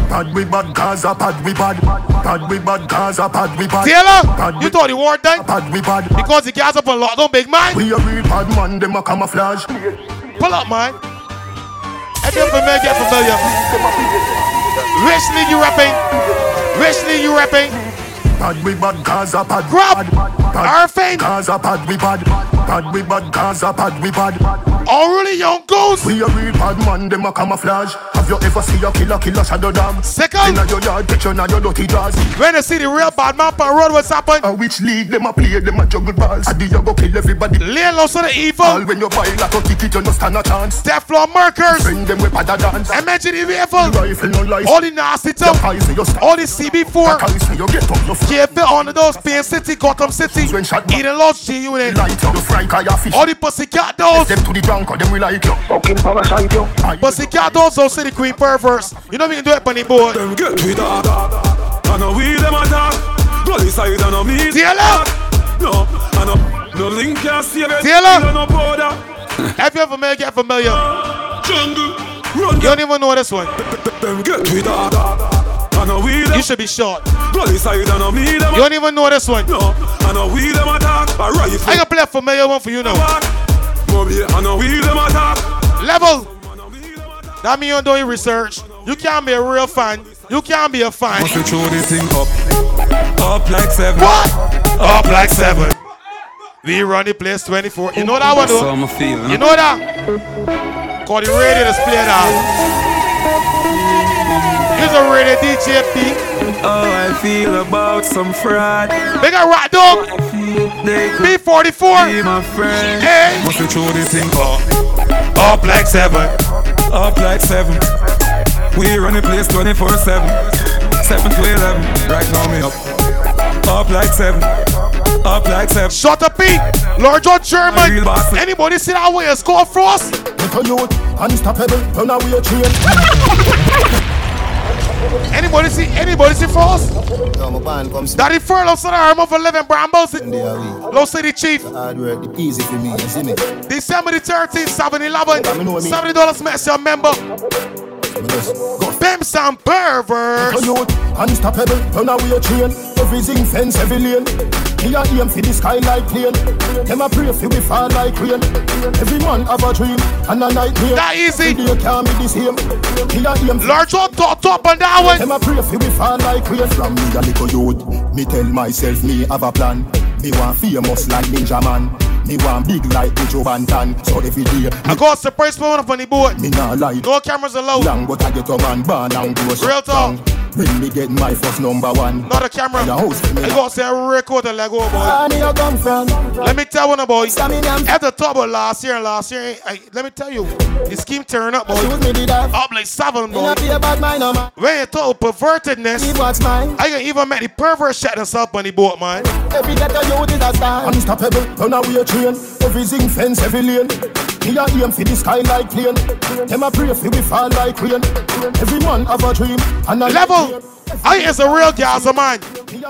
Pad we bad, Gaza pad we bad. Pad we bad, Gaza pad we bad. Taylor, Pad you thought the war done? Pad we bad. Because the guys up on lockdown, big man. We a real bad man, them a camouflage. Pull up, man. I get familiar, get familiar. League you rapping? League you rapping? Pad we bad, Gaza pad we Grab. bad. Irving. Gaza pad we bad. Pad we bad, Gaza pad we bad. Really, young goose? We a real bad man, them a camouflage. Have you ever see a killer, killer shadow dog? Second. Inna your yard, picture inna your dirty drawers. When they see the real bad man on road, what's happened? A which league them a play, them a juggle balls. Adi you go kill everybody. Lay low to the evil. All when you buy like a ticket, you no stand a chance. Teflon markers. Bring them with a dance. Imagine the rifle. Rifle no life. All the nasty stuff. I say you stop. All the CB4. I say you get up, you f- Keep it on those Pain City, Gotham City. Eden Lodge G Unit. light up, you fry car, you fish. All the pussycat dolls. Them to the drunk, or them we like you. Fucking parasite you. Pussycat dolls, those city queen perverts. You know we can do it on the board. Them get with that. I know we them attack. Go this side and no me. Taylor. No, I know no link can save it. Taylor. You no border. <laughs> Have you ever made get familiar? Jungle. Run. You don't even know this one. Them get with that. I know we them. You should be short. Go this side and no me them. You don't even know this one. No, I know we them attack. A rifle. I can play a familiar one for you now. Moby, I know we them attack. Level. That mean you don't do your research. You can't be a real fan. You can't be a fan. Must we throw this thing up, up like seven. What? Up like seven. We run the place 24. You know that one though? I'm feeling. You know that? Call the radio display that. Here's a radio DJ P. How I feel about some fraud. Big a rat dog. They B44. be my friend. Hey. Must we throw this thing up, up like seven, up like seven. We run the place 24 7, 7 to 11. Right now me up, up like seven, up like seven. Shut up, P. Lord John Sherman. Anybody see that way? Score for us. Little youth, unstoppable, run away your train. <laughs> Anybody see anybody see Frost? No, my band comes. Daddy Furlough said I'm over 11 Brambos. Low City Chief. Hard work, the easy for me, you see me? December the 13th, 7 11. $70 makes your member. Pimps and perverts. Unstoppable, run away your train. Everything fence, every lane. Me a aim for the sky like plane. Them a pray for we fall like rain. Every man have a dream and a nightmare. That easy. They can't be the same. Me a aim for Large up, top, top, and that one. Them a pray for we fall like rain. From me a little youth, me tell myself me have a plan. Me want famous like Ninja Man. Me want big like the Joe Banton. So every day, I go surprise phone up on the boat. me nah lie. No cameras allowed. Long but I get a man born and grow Real talk. When me get my first number one. Not a camera. The house for me. I go say record and let go, boy. Where you come from? Let me tell one boy. At the top of last year last year, I, let me tell you, the scheme turn up, boy. Up like seven, boy. When you talk pervertedness, I can even make the pervert shut themselves on the boat, man. Every ghetto youth is a star. Unstoppable, run away train. every Everything fence, every lane. Me a aim for the sky like plane. Them a pray for we fall like rain. Every man have a dream and a Level. I is a real Gaza man.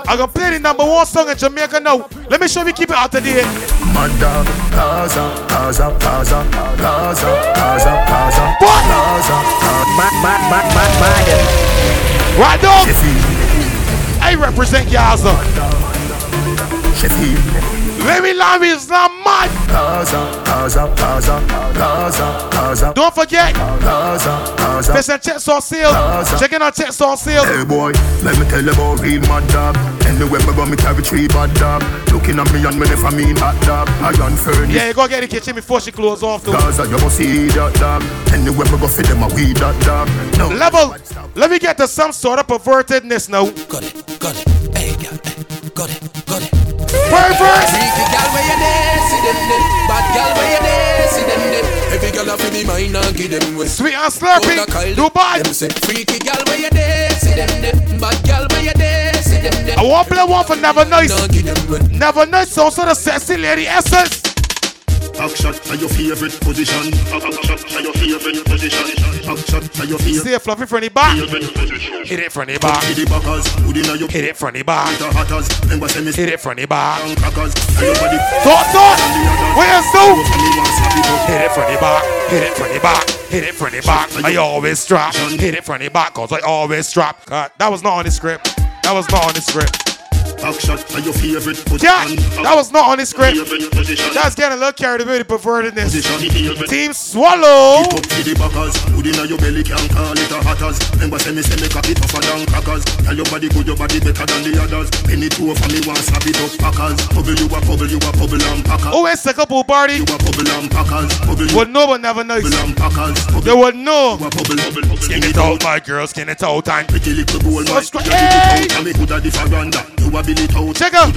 I can play the number one song in Jamaica now. Let me show you keep it out of date. Mad dog, Gaza, Gaza, Gaza, Gaza, Gaza, Gaza. What? Gaza, mad, mad, mad, mad, mad. Right dog. I represent Gaza. Let me love is not mad. Gaza, Gaza, Gaza, Gaza, Gaza. Don't forget. Gaza, Gaza. Listen, checks on sale. Gaza. Checking out checks on sale. Hey boy, let me tell you about real mad dog. Anywhere me go, me carry three bad dog. Looking at me and me never mean hot dog. I done furnace. Yeah, you go get the kitchen before she close off. Though. Gaza, you must see that dog. Anywhere me go, feed them a weed that dog. No. Level. Let me get to some sort of pervertedness now. Got it, got it. Hey, girl, hey, got it, got it. Pervert. Freaky girl where you there, see them there. Bad girl where you there, see them there. Every girl a fi be mine and give them way. Sweet and slurpy. Go to Kyle, Dubai. Them say freaky girl where you there, see them there. Bad girl where you there, see them there. I want to play one for Never Nice. Never Nice, also the sexy lady essence. Back shot to your favorite position. Back shot to your favorite position. Back shot to your favorite See a fluffy from the back. Hit it from the back. Hit the backers, hood inna your Hit it from the back. the hatters. Remember say Hit it from the back. strong crackers. And your body Talk, talk. Where's Sue? and me want slap it up. Hit it from the back. Hit it from the back. Hit it from the back. I always strap. Hit it from the back, cause I always strap. God, that was not on the script. That was not on the script. To your favorite Yeah, that was not on the script. That's getting a little carried away, the pervertedness. Position. Team Swallow. Up to the backers, inna your belly can call it a hatters. Remember say me say me cock tougher than crackers. Tell your body good, your body better than the others. Penny two for me want slap it up packers. Bubble you a bubble, you a bubble and packers. Oh, it's a couple party. You a bubble and packers. Bubble Would know but never nice. bubble and packers. They would know. Skin it out, my girl, skin it out, and Pretty little bowl, my Subscribe. Hey! a bit out, and me coulda the faranda. You a Check out.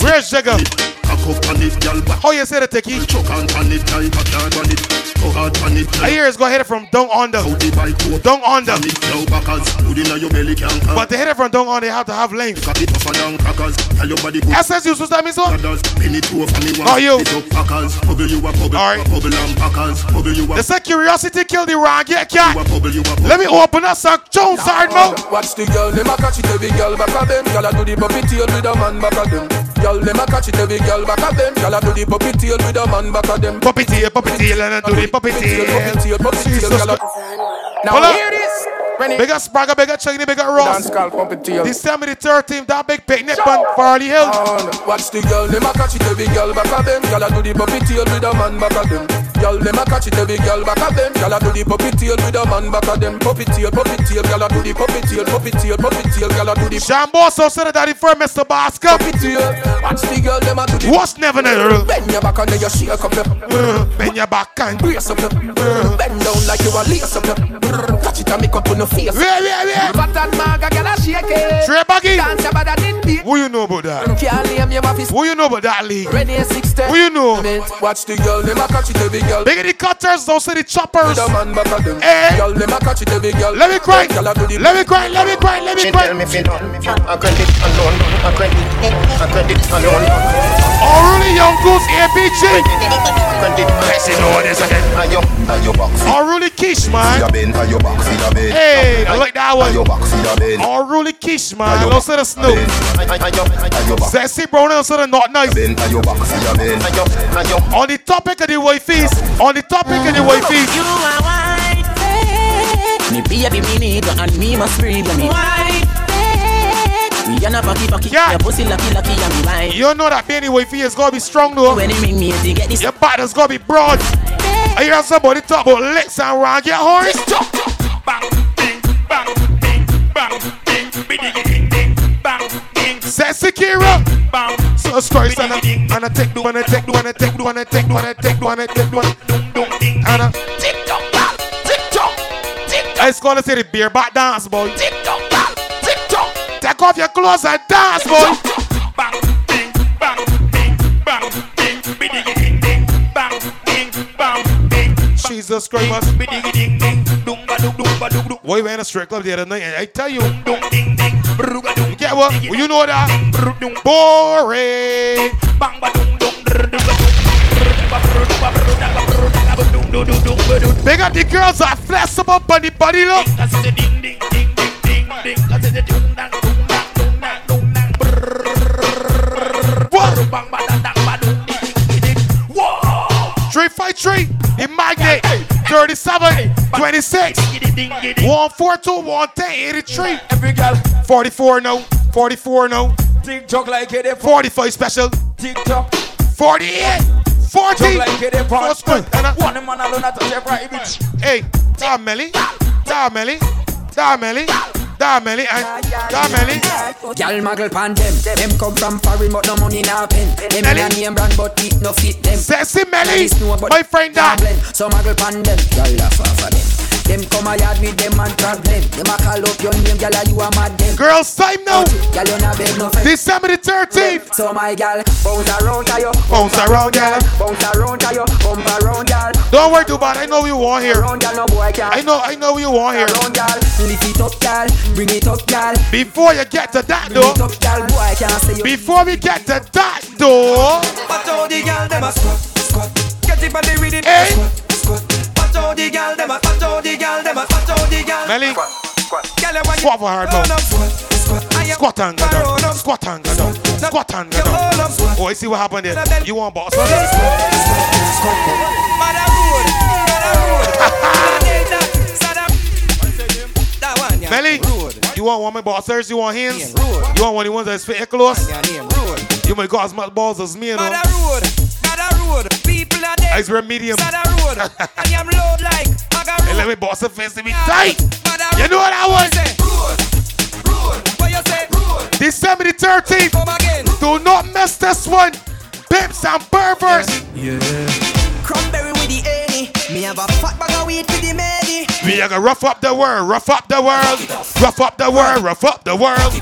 Where's Jigga? Cock up on it, girl. Back How you say the techie? choke on on it, tight back hard on it. Go hard on it. I hear it's gonna hit it from down under. Out the bike, go Down under. on it. Now backers, hood inna your belly can call. But to hit it from down under, they have to have length. Cock it tougher than crackers. Tell your body good. SS you that means so? Brothers, penny two for me one. Not you. It up packers. Bubble you a bubble. All right. Bubble and packers. Bubble you a They say curiosity kill the wrong get cat. you a bubble. You a bubble. Let me open up some Jones hard mouth. Watch the girl, them a catch it every girl back of them. Girl a do the puppy tail with a man back of them. Girl, them a catch it every girl back of them. Girl a do the puppy tail with a man back of them. Puppy tail, puppy tail, and I do the puppy tail. Puppy tail, puppy tail, Hold Now hear this. Rennie. Bigger Spragger, bigger Chuggy, bigger Ross. Puppy tail. December the 13th, that big picnic on Farley Hill. Watch the girl, them a catch it every girl back of them. Girl a do the puppy tail with a man back of them. Girl, them a catch it every girl back of them. Girl a do the puppy tail with a man back of them. Puppy tail, puppy tail, girl a do the puppy tail, puppy tail, puppy tail, girl a do the Sean Bosso said that daddy for Mr. Basket. puppy tail. Watch the girl, them a do the. What's never never? Bend your back and then you shake up your. Uh, bend your back and Brace up your. Uh. Bend down like you a lace up your. Catch it and make up on your face. Where, where, where? Fat and maga, girl a shake it. Trey Baggy. Dance your body, did beat. What you know about that? Can't lame your office. What you know about that league? At 610. You know? Watch the girl, them a catch it every girl. Bigger the cutters, don't say the choppers. With a man back of them. Eh? Girl, them a catch it every girl. Let me cry. Girl a do the. Let me cry, let me cry, let me cry. tell me fi done. I credit alone. I credit. I credit alone. Unruly Young Goose ABG. Pressing over this again. And your, and your box. Unruly Kish, man. Your bin, and your box, your bin. Hey, I like that one. And your box, your bin. Unruly Kish, man. Don't say the Snoop. Sexy brown and say the not nice. Bin, and your box, your bin. And your, and your. On the topic of the wifeys, on the topic of the wifeys. You are white. Me baby, me need and me must breathe me. White. Me and a pocky pocky, Yeah. your pussy lucky lucky and me mine. You know that baby wifey is gonna be strong though. When he ring me, they get this. Your partner's gonna be broad. I hear somebody talk about licks and round your horse. Sexy Kira. So Christ and I and I take the one, I take the one, I take the one, I take the one, I take the one, I take one. And I tick tock, tick tock, tick tock. It's gonna say the beer back dance, boy. Tick tock, tick tock. Take off your clothes and dance, boy. Bang, bing, bang, bing, bang, bing, bing, ding, ding, ding, bang, bing, bang, bing. Jesus Christ. Why we in a strip club the other night and I tell you, you get what? You know that? Boring. Big up the girls are flexible body body look. Three five three, the magnet, 37, 26, 142, 110, 83. Every girl, 44 no, 44 no, TikTok like it, 45 special, TikTok. 48, 40. Jump like it, First one, One man alone at touch every bitch. Hey, da Melly, da Melly, da Melly, da Melly, and eh, da Melly. Gal muggle pan them. Them come from foreign but no money now pen. Them in a name brand but it no fit them. Sexy Melly, my friend da. Ah. blend. So muggle pan them. Gal laugh off of them. Them come a yard with them and problem. Them a call up your name, gal you a mad them. Girls time now. Gal you not beg no friend. December the 13th. So my gal bounce around to you. Bounce around, gal. Bounce around to you. Bump around, gal. Don't worry too bad. I know what you want here. Around, gal, no boy can. I know, I know what you want here. Around, gal. Lift it up, gal. Bring it up, gal. Before you get to that Bring it though, up, gal. Boy can't say you. before we get to that though, Watch out the gal them a squat, squat. Get it on the rhythm, Hey. squat, squat. Watch out the gal them a, watch out the gal them a, watch out the gal. Melly, you want for hard squat, squat. And Squat go down. Squat and go down. Squat and go you down. squat. Oh, I see what happened there. You want boss? huh? Mother road, mother road. Saddam. That one, yeah. Melly, you want my bossers? You want hands? You want one of the ones that's fit close? You may got as much balls as me, you know. People are there. I wear medium. Sada road. I am load like Maga And road. let me boss the face to be tight. You know what I want? What you say? December the 13th. Come again. Do not miss this one. Pimps and perverts. Yeah. Cranberry with the any. Me have a fat bag of weed for the many. We are gonna rough up the world, rough up the world, rough up the world, rough up the world.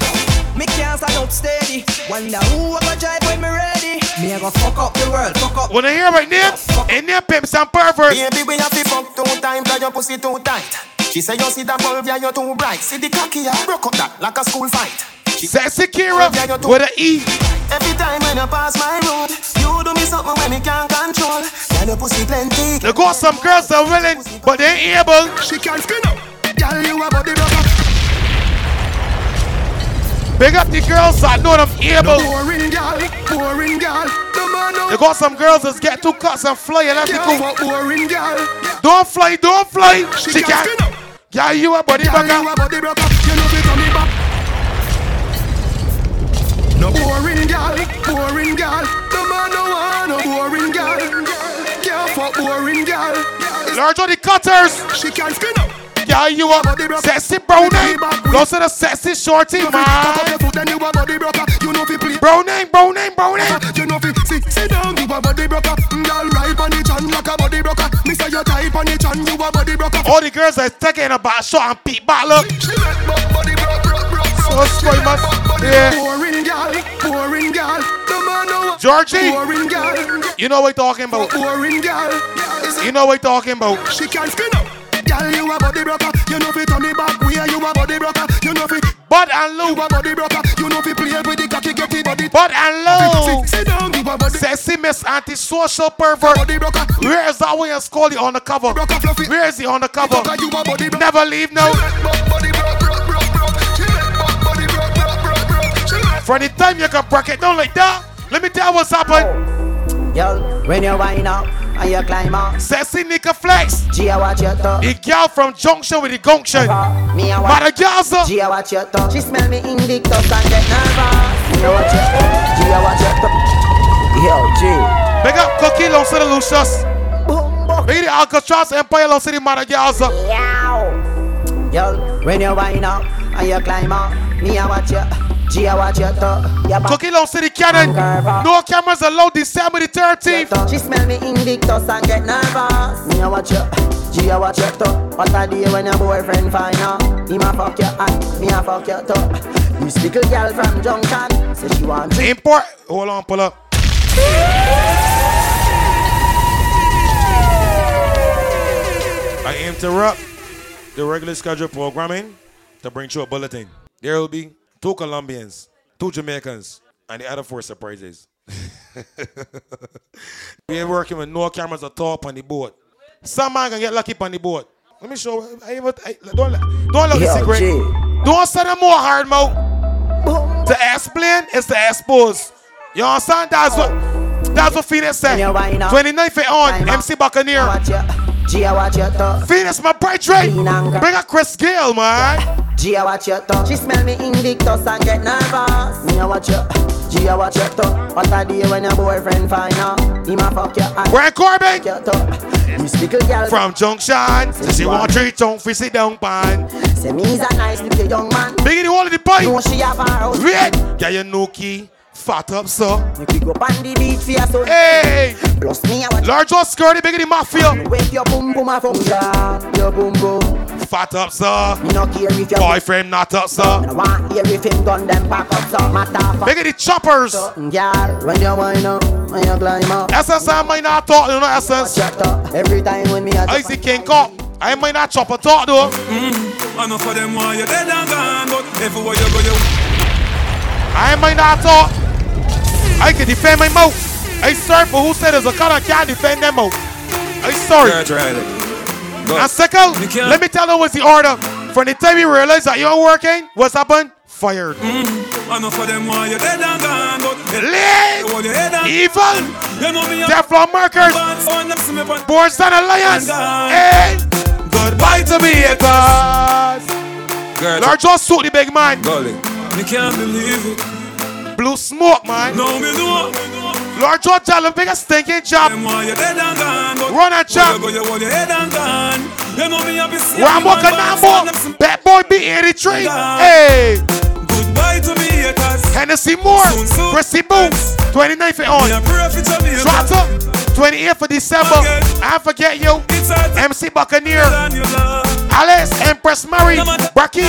Me can't stand up steady. Wonder who I go drive when me ready. Me a go fuck up the world, fuck up. Wanna hear my name? In there, pimps and perverts. Baby, we have to fuck two times, cause your pussy too tight. She say you see that bulb, yeah, you're too bright. See the cocky, I broke up that like a school fight. Sexy Kira with an E. Every time when you pass my road, you do me something when me can't control. Yeah, your pussy plenty. They got some girls that are willing, but they ain't able. She can't spin up. Girl, you a body rocker. Big up the girls that know them able. Boring girl, boring girl. The man no They got some girls that get two cuts and fly and care for boring girl. Don't fly, don't fly. She She can't up. Yeah, you a body Girl, you a body rocker. You know fi turn me back. No boring girl, boring girl. The man no want no boring girl. Care for boring girl. Large on the cutters. She can't spin up. Yeah, you a sexy brownie. Go to the sexy shorty, man. your foot, then you a body. You know fi play. Brownie, brownie, brownie. Uh, you know fi sit, sit down, you a body broker. Mm, girl, ride on the chan like a body broker. Me say you type on the chan, you a body broker. All the girls that's taking a back shot and peep back look. So broke. spoil She my- make bu- body yeah. Boring girl, boring girl. Man Georgie. Girl, You know what we talking about. girl. You know what we talking about. She can't spin up. Girl, you a body broker. You know fi turn me back. Where you a body broker. You know fi Bud and Lou. You a body broker. You know fi play with the cocky, get the body. Bud and Lou. Sit down, you a body. Sexy Miss Antisocial Pervert. Where is that William Scully on the cover? Where is he on the cover? Never leave now. For the time you can break it down like that, let me tell you what's happened. Yo, when you wind up and you climb up. Sexy Nika Flex. Gia, watch your tongue. The girl from Junction with the Gunction. Uh-huh. Me a watch. Gia, watch your tongue. She smell me Invictus and get nervous. Me a watch your tongue. Gia, watch your tongue. Yo, G. Big up Cookie Long City Lucius. Big the Alcatraz Empire Long City Madagascar. Yo, when you wind up and you climb up. Me a watch your. Gia, watch your tongue. Yeah, back. Cookie Long City Cannon. No cameras allowed December the 13th. She smell me Invictus and get nervous. Me a watch you, Gia watch your toe. What a day when your boyfriend find out. Him a fuck your hand, me a fuck your. You speak a girl from Junction, say she want drink. Import. Hold on, pull up. I interrupt the regular scheduled programming to bring you a bulletin. There will be two Colombians, two Jamaicans, and the other four surprises. <laughs> we ain't working with no cameras at all on the boat. Some man can get lucky on the boat. Let me show. I, I, I, don't don't look the Yo, secret. G. Don't send them more hard mouth. To explain is to expose. You understand? That's what that's what Phoenix said. 29th it on MC Buccaneer. Gia watch your. Phoenix, my bright red. Bring a Chris Gayle, man. Gia watch your. She smell me Invictus and get nervous. Me a watch your. Gia watch your. What a day when your boyfriend find out. Him a fuck your. Where Corbin? Your toe. You speak a girl From Junction, say she want treat tongue fi sit down pan. Say me's a nice little young man. Big in the wall of the pipe. No, she have her house. Wait, get your no key. Fat up, so. Make we go on the beach for your son. Hey! Plus me, I watch. Large one skirty, big in the mafia. Wake your boom boom off from down. Your boom boom. Fat up, sir. Me no care if your Boyfriend not up, sir. Me no want hear if him gun them back up, so matter for. Big the choppers. Girl, when you wind up, when you climb up. SSI might not talk, you know, SS. Every time when me a Isaac King Cup. I might not chop a talk, though. Mm, enough of them want you dead and gone, but everywhere you go, you. I might not talk. I can defend my mouth. I sorry for who said there's a cut I can't defend them mouth. I sorry. Yeah, try it. And second, let me tell you what's the order. From the time you realize that you're working, what's happened? Fired. Mm. Enough of them want you dead and gone, but Lit. hold your head and Evil. You Teflon markers. on them see me on. Born Son Alliance. Hey. Goodbye to me, eh, haters. Lord, just suit the big man. Golly, me can't believe it. Blue smoke, man. No, me know. Lord George tell him biggest stinking job. Them want you dead and gone, Run and chop. Go, you hold your head and gone. You know me, I be seeing Rambo Canambo. Bad boy B83. Hey. Goodbye to me, haters. Hennessy Moore. Chrissy Boots. 29th for on. Trotter. 28th for December. I forget you. MC Buccaneer. Alice Empress Mary. Bracky.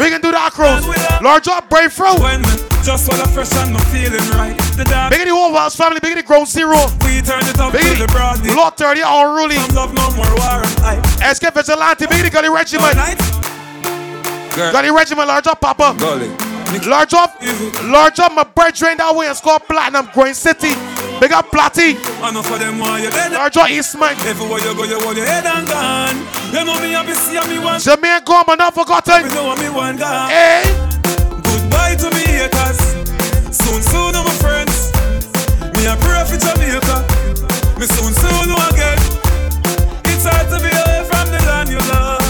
We can do the acros. Lord Job Breakthrough. Just while I'm fresh and I'm feeling right. The dark Big the whole Wells family. Big the Ground Zero. we turn it up Big to in the broad the Lord 30 unruly. Love no more war and hype. SK Vigilante. Big in the Gully Regiment. Gully Regiment. Large up, Papa. Large up. Large up. My brethren that way and score platinum. Growing City. Big up Platty. Enough of them want you're dead. Large up Eastman. Everywhere you go, you hold your head and gone. You know me, I be seeing me one. Jermaine Gorman, not forgotten. You know me one gone. Eh? Hey. Me a pray for Jamaica. Me soon, soon know again. It's hard to be away from the land you love.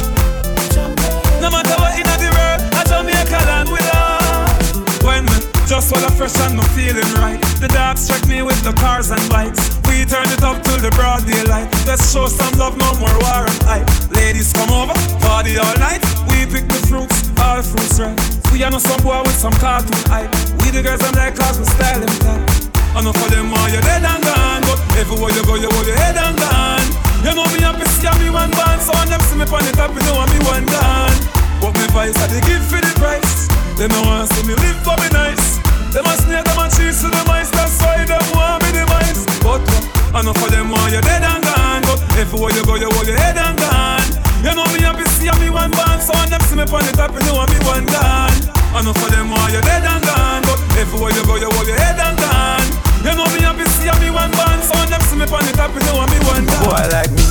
No matter what in the world, a Jamaica land we love. When me just while I'm fresh and I'm feeling right. The dogs check me with the cars and bikes. We turn it up till the broad daylight. Let's show some love, no more war and hype. Ladies come over, party all night. We pick the fruits, all the fruits right. We are no some boy with some cartoon hype. We the girls I'm like cause we style them tight. I Enough for them want your dead and gone But everywhere you go you hold your head and gone. You know me happy see me one band So when them see me pan it up you know me one gone. But me vice I they give for the price? They no want see me live for me nice. They must snare them and cheese to the mice That's why them want me the device. But I enough for them want you dead and gone But everywhere you go you hold your head and gone. You know me happy see me one band So when them see me pan it up you know me one gone. Enough for them want you dead and gone But everywhere you go you hold your head and gone. You know me happy see me one band Sound them see me on the top, you know me one dance Boy like me,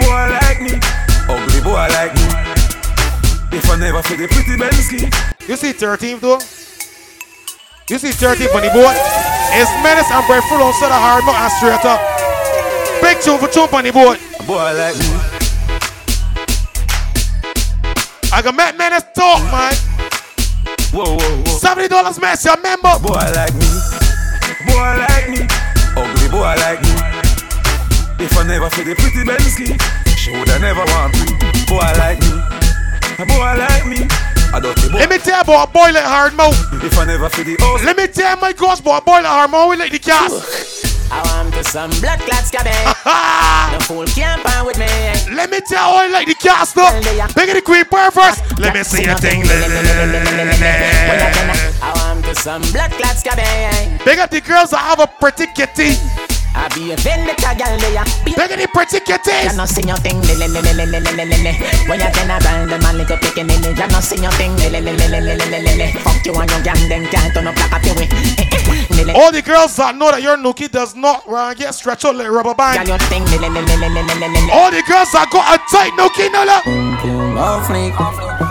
boy like me. Ugly boy like me. If I never fit the pretty Bensky You see 13 though? You see 13 on the board? It's Menace and Boy full on so the hard mouth and straight up. Big tune for chump on the board. Boy like me. I can make Menace talk man. Whoa, whoa, whoa. $70 match, your member. Boy, like Boy like me. Ugly boy like me. If I never feel the pretty Bensky, she woulda never want me. Boy like me. A boy like me. A dirty boy. Let me tell you about a boy like hard mouth. If I never feel the house. Let me tell my ghost about a boy like hard mouth. We like the cast. I want to some blood clots cabin. the fool can't with me. Let me tell you, I like the cast up. Big of the queen first. Let me see your thing. I want to some blood clots cabin. Big up the girls that have a pretty kitty. I be a vendetta girl there. Big of the pretty kitties. You not see your thing. When you turn around, the man little picking in it. You not see your thing. Fuck you and your gang, them can't turn up like a peewee. All the girls that know that your nookie does not uh, get stretched out like rubber band. Girl, your thing. All the girls that got a tight nookie, no, no. Off fleek.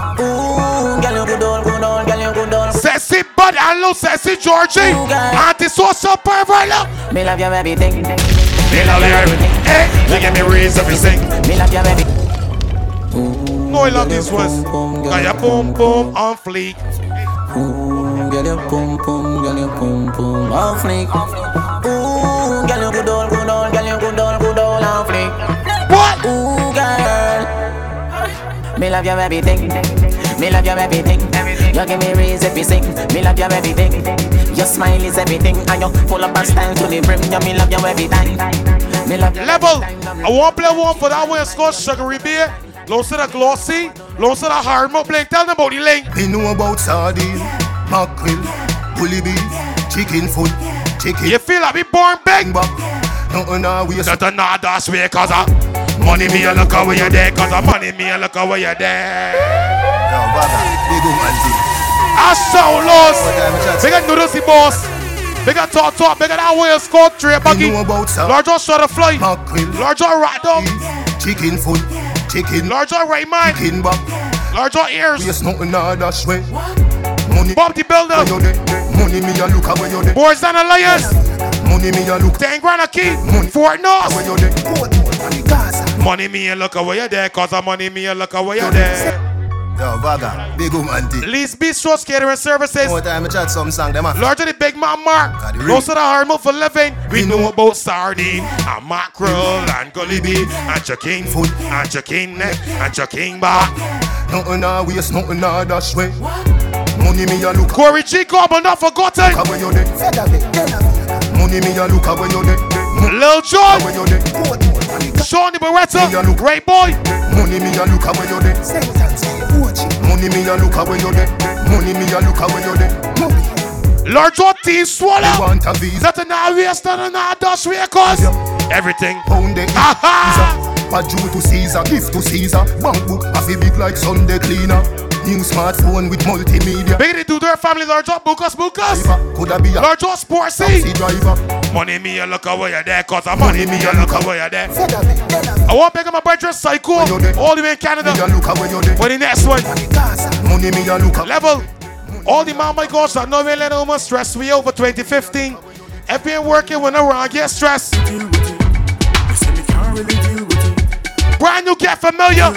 Sexy bud and low sexy Georgie. Anti-social pervert, look. Me love your everything. Me love your everything. Hey, you give me reason to sing. Me love your everything. No, I love this one. Got your boom boom on fleek. Ooh, girl, your pum pum, girl, your pum pum on fleek. Ooh, girl, you good old, good old, girl, you good old, good old on fleek. What? Ooh, girl. Me love your everything. Me love your everything. You give me reason to sing. Me love your everything. Your smile is everything, and you full of a style to the brim. You me love you every time. Me love you. Level. I want to play one for that West Coast sugary beer. Low set of glossy. Low set of hard mouth blink. Tell them about the link. They know about sardine, mackerel, bully beef, chicken foot, chicken. You feel like we born big? Nothing now we Nothing now that's way cause of money me a look away you there cause I money me a look away you there. Yo, baga, big woman thing. I so lost. Big at Noodlesy boss. Big at talk talk. Big at that West Coast tray buggy. Lord just shot a fly. Lord just rat dog. Chicken foot, chicken. Right mind. Chicken. Lord just ears. Yes, nothing that's way. Money. Bob the builder. Money me a look away you there. Boys and Alliance. Money me a look. Ten grand a key. Fort North. Where you there? Money me a look away you there cause of money me a look away you there. Yo, Vaga, big woman thing. Least Bistro Catering Services. More time I chat some song, them. Larger the Big Man Mark. the Most of the hard move for living. We know about sardine, and mackerel, and gully beef, and chicken foot, and chicken neck, and chicken back. Nothing now waste, nothing now dash way. Money me a look. Corey Chico, but not forgotten. Look where you there. Money me a look where you there. Lil John. Where. Sean the Beretta. Great boy. Money me a look where you there. Money me a look where you there. Money me a look where you there. Lord John T. Swallow. want a visa. Nothing now waste, nothing now dash way cause. Everything. Pound the But due to Caesar, gift to Caesar. Bank book, a big like Sunday cleaner. New smartphone with multimedia. Big to do their family, Lord John Bukas Bukas. Coulda be a Lord John Sports taxi driver. Money me a look away you there, cause I'm money me a look away you there. I want to pick up my brother Psycho all the way in Canada. Me look where you there. For the next one. Money me a look Level. All the man, my gosh, that no let no more stress. We over 2015. I've been working when I get stressed. Brand new, get familiar.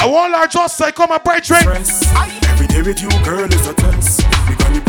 I want large just psycho my bright train. Every day with you, girl, is a test.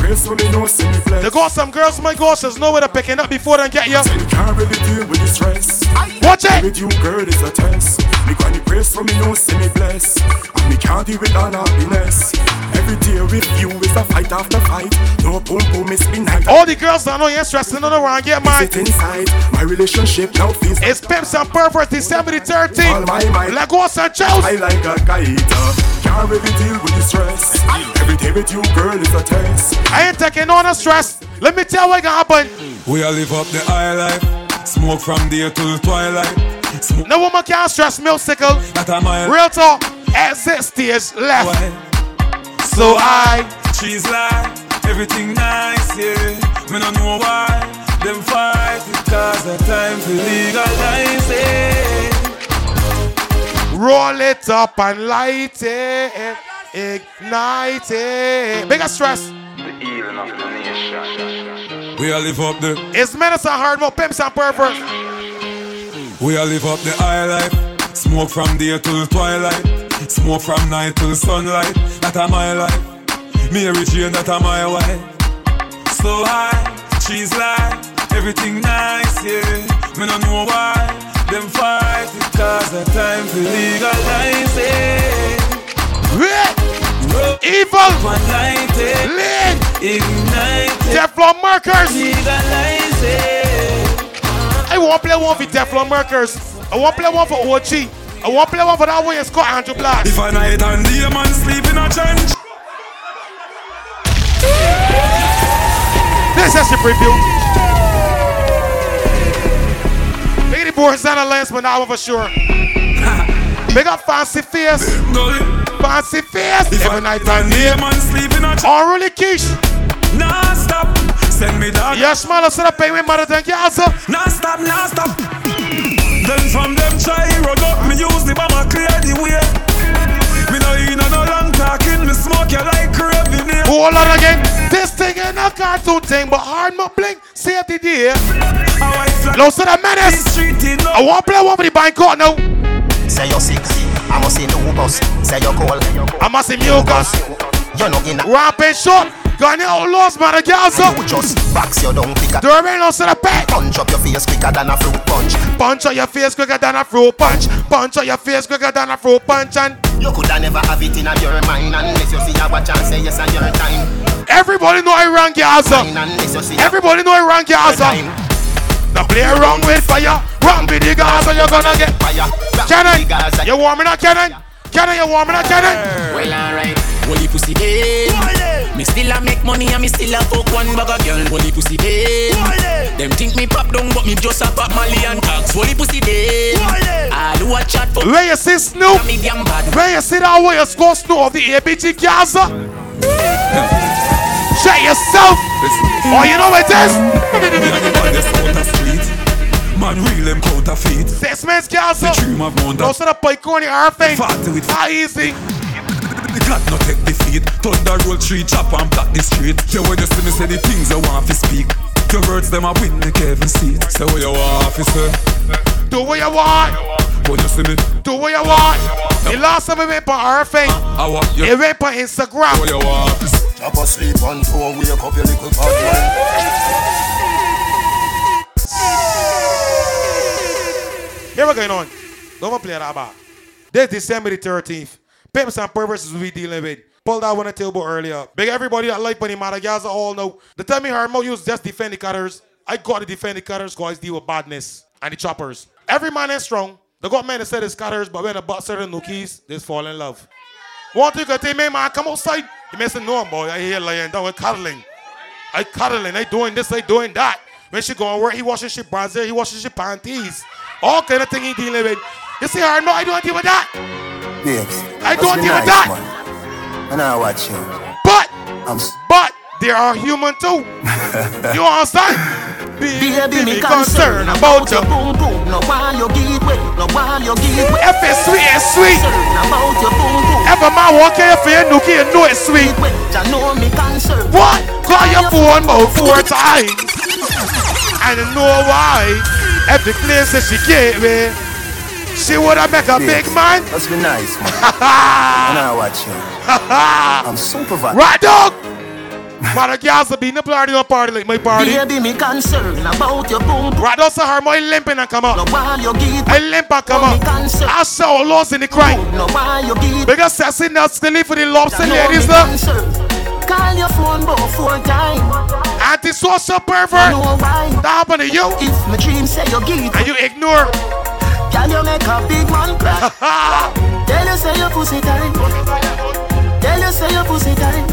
You got me praise, so know, see me blessed. There got some girls, my gosh, there's nowhere to picking up before they get you. Can't really deal with the stress. Watch it. With you, girl, is a test. Me got the praise, so me know, see me blessed. And me can't deal with all happiness. Every day with you is a fight after fight. No boom boom, it's been night. All the girls that know you're stressing on the wrong, get mine. Sit inside. My relationship now feels It's Pimps and Perverts, December the 13th. All my mind. Lagos and Chelsea. I like a kaita. Can't really deal with the stress. Every day with you, girl, is a test. I ain't taking on the stress. Let me tell you what gonna happen. We all live up the high life. Smoke from day till twilight. Smoke No woman can stress milk sickle. at a mile. Real talk. Exit stage left. So I. She's like everything nice, yeah. Me no know why them fight cause the time to legalize it. Roll it up and light it. ignite it. Bigger stress. We all live up the, It's and hard more pimps and perverts. we all live up the high life. Smoke from day till twilight. Smoke from night till sunlight. That a my life. Mary Jane, that a my wife. So high, she's like everything nice, yeah. Me no know why them fight because the time to legalize it. Evil, United, lean, ignited, Teflon markers. I won't play one for Teflon markers. I won't play one for OG. I won't play one for that way Scott Andrew Black. If a night and a man sleep in a trench. This is the preview. Big the boys and a lens, but now for sure. <laughs> Big up fancy face. Fancy face. Every night and day. man sleep in a trench. Unruly quiche. Nah stop, send me dog. Yes, man, I said I pay me mother than Gaza. Nah stop, nah stop. Then from them try run up, me use the bomber clear the way. Me no in no long talking, me smoke you like revenue. Hold on again. This thing ain't a cartoon thing, but Hardmout Bling. Save the day. Low to the menace. I want to play one for the bank court now. Say you're sick, I must see the bus. Say you're cold, I must see mucus. you're not in a Ramping short. Gun your outlaws, man, the Gaza. You just box your down quicker. Do on to the pet. Punch up your face quicker than a fruit punch. Punch on your face quicker than a fruit punch. Punch on your face quicker than a fruit punch. And You coulda never have it in your mind unless you see a watch and say yes and your time. everybody know I run Gaza. Unless you see a Everybody know I run Gaza. Now play wrong with fire. Wrong with the Gaza, you're gonna get fire. Cannon, you warming up, Cannon? Cannon, you warming up, Cannon? Well, alright. Holy pussy dead. Me still a make money and me still a fuck one bag of girl. Holy pussy dead. Them think me pop down, but me just a pop Molly and tax. Holy pussy dead. All who a chat for Where you see Snoop? me damn bad. Where you see that way you score Snoop of the ABG Gaza? <laughs> Check yourself. Oh, you know what it is? <laughs> Man, real them counterfeit. Six men's Gaza. The dream of Monda. Those are the pike on the earth thing. Party with How easy. The God no take defeat. Thunder roll tree, chop and block the street. Yeah, when you see me say the things I want to speak. Your words them a win the Kevin seat. Say what you want, officer. Do what you want. When you see me, Do what you want. The last time we went on earth thing. I want you. It went on Instagram. What you want, officer. Drop asleep on floor, wake up your little body. We going on. Don't play that back. This December the 13th. Pimps and perverts we dealing with. Pulled that one at table earlier. Big everybody that like Bunny Madagascar all know. The time me heard use just defend the cutters. I got to defend the cutters I deal with badness and the choppers. Every man is strong. They got men that said it's cutters, but when the butt certain nookies, they fall in love. One thing I tell me, man, come outside. You say, no, boy, I hear lying down with cuddling. I cuddling, I doing this, I doing that. When she go to work, he washing she brazier, he washing she panties. All kind of thing he dealing with. You see her, no, I don't deal with that. Babes, I don't deal with nice, that. Man. And I watch you. But, I'm but, there are human too. <laughs> you understand? Be, Baby, me concerned about you. boom boom. No while you give way, no while you give way. If it's sweet, it's sweet. About your boom boom. If a man walk here for you, nookie, you know it's sweet. I know me concerned. What? Call your phone about four <laughs> times. I don't know why? Every place that she gave me, she would have make a big man. Must be nice, man. <laughs> and I watch you. <laughs> I'm super vibe. Right, dog? Man, the girls will be in the party on party like my party. Baby, me concerned about your boom. Right, don't say her, my limping and come out. No while you give I limp and come out. I saw lost in the crime. No while you give Because sassy nuts still live for the lobster I ladies, concerned. Call your phone about four times. Anti-social pervert. why. That happened to you. If my dream say you give And you ignore. Can you make a big man cry? Tell you say your pussy tight. Tell you say your pussy tight.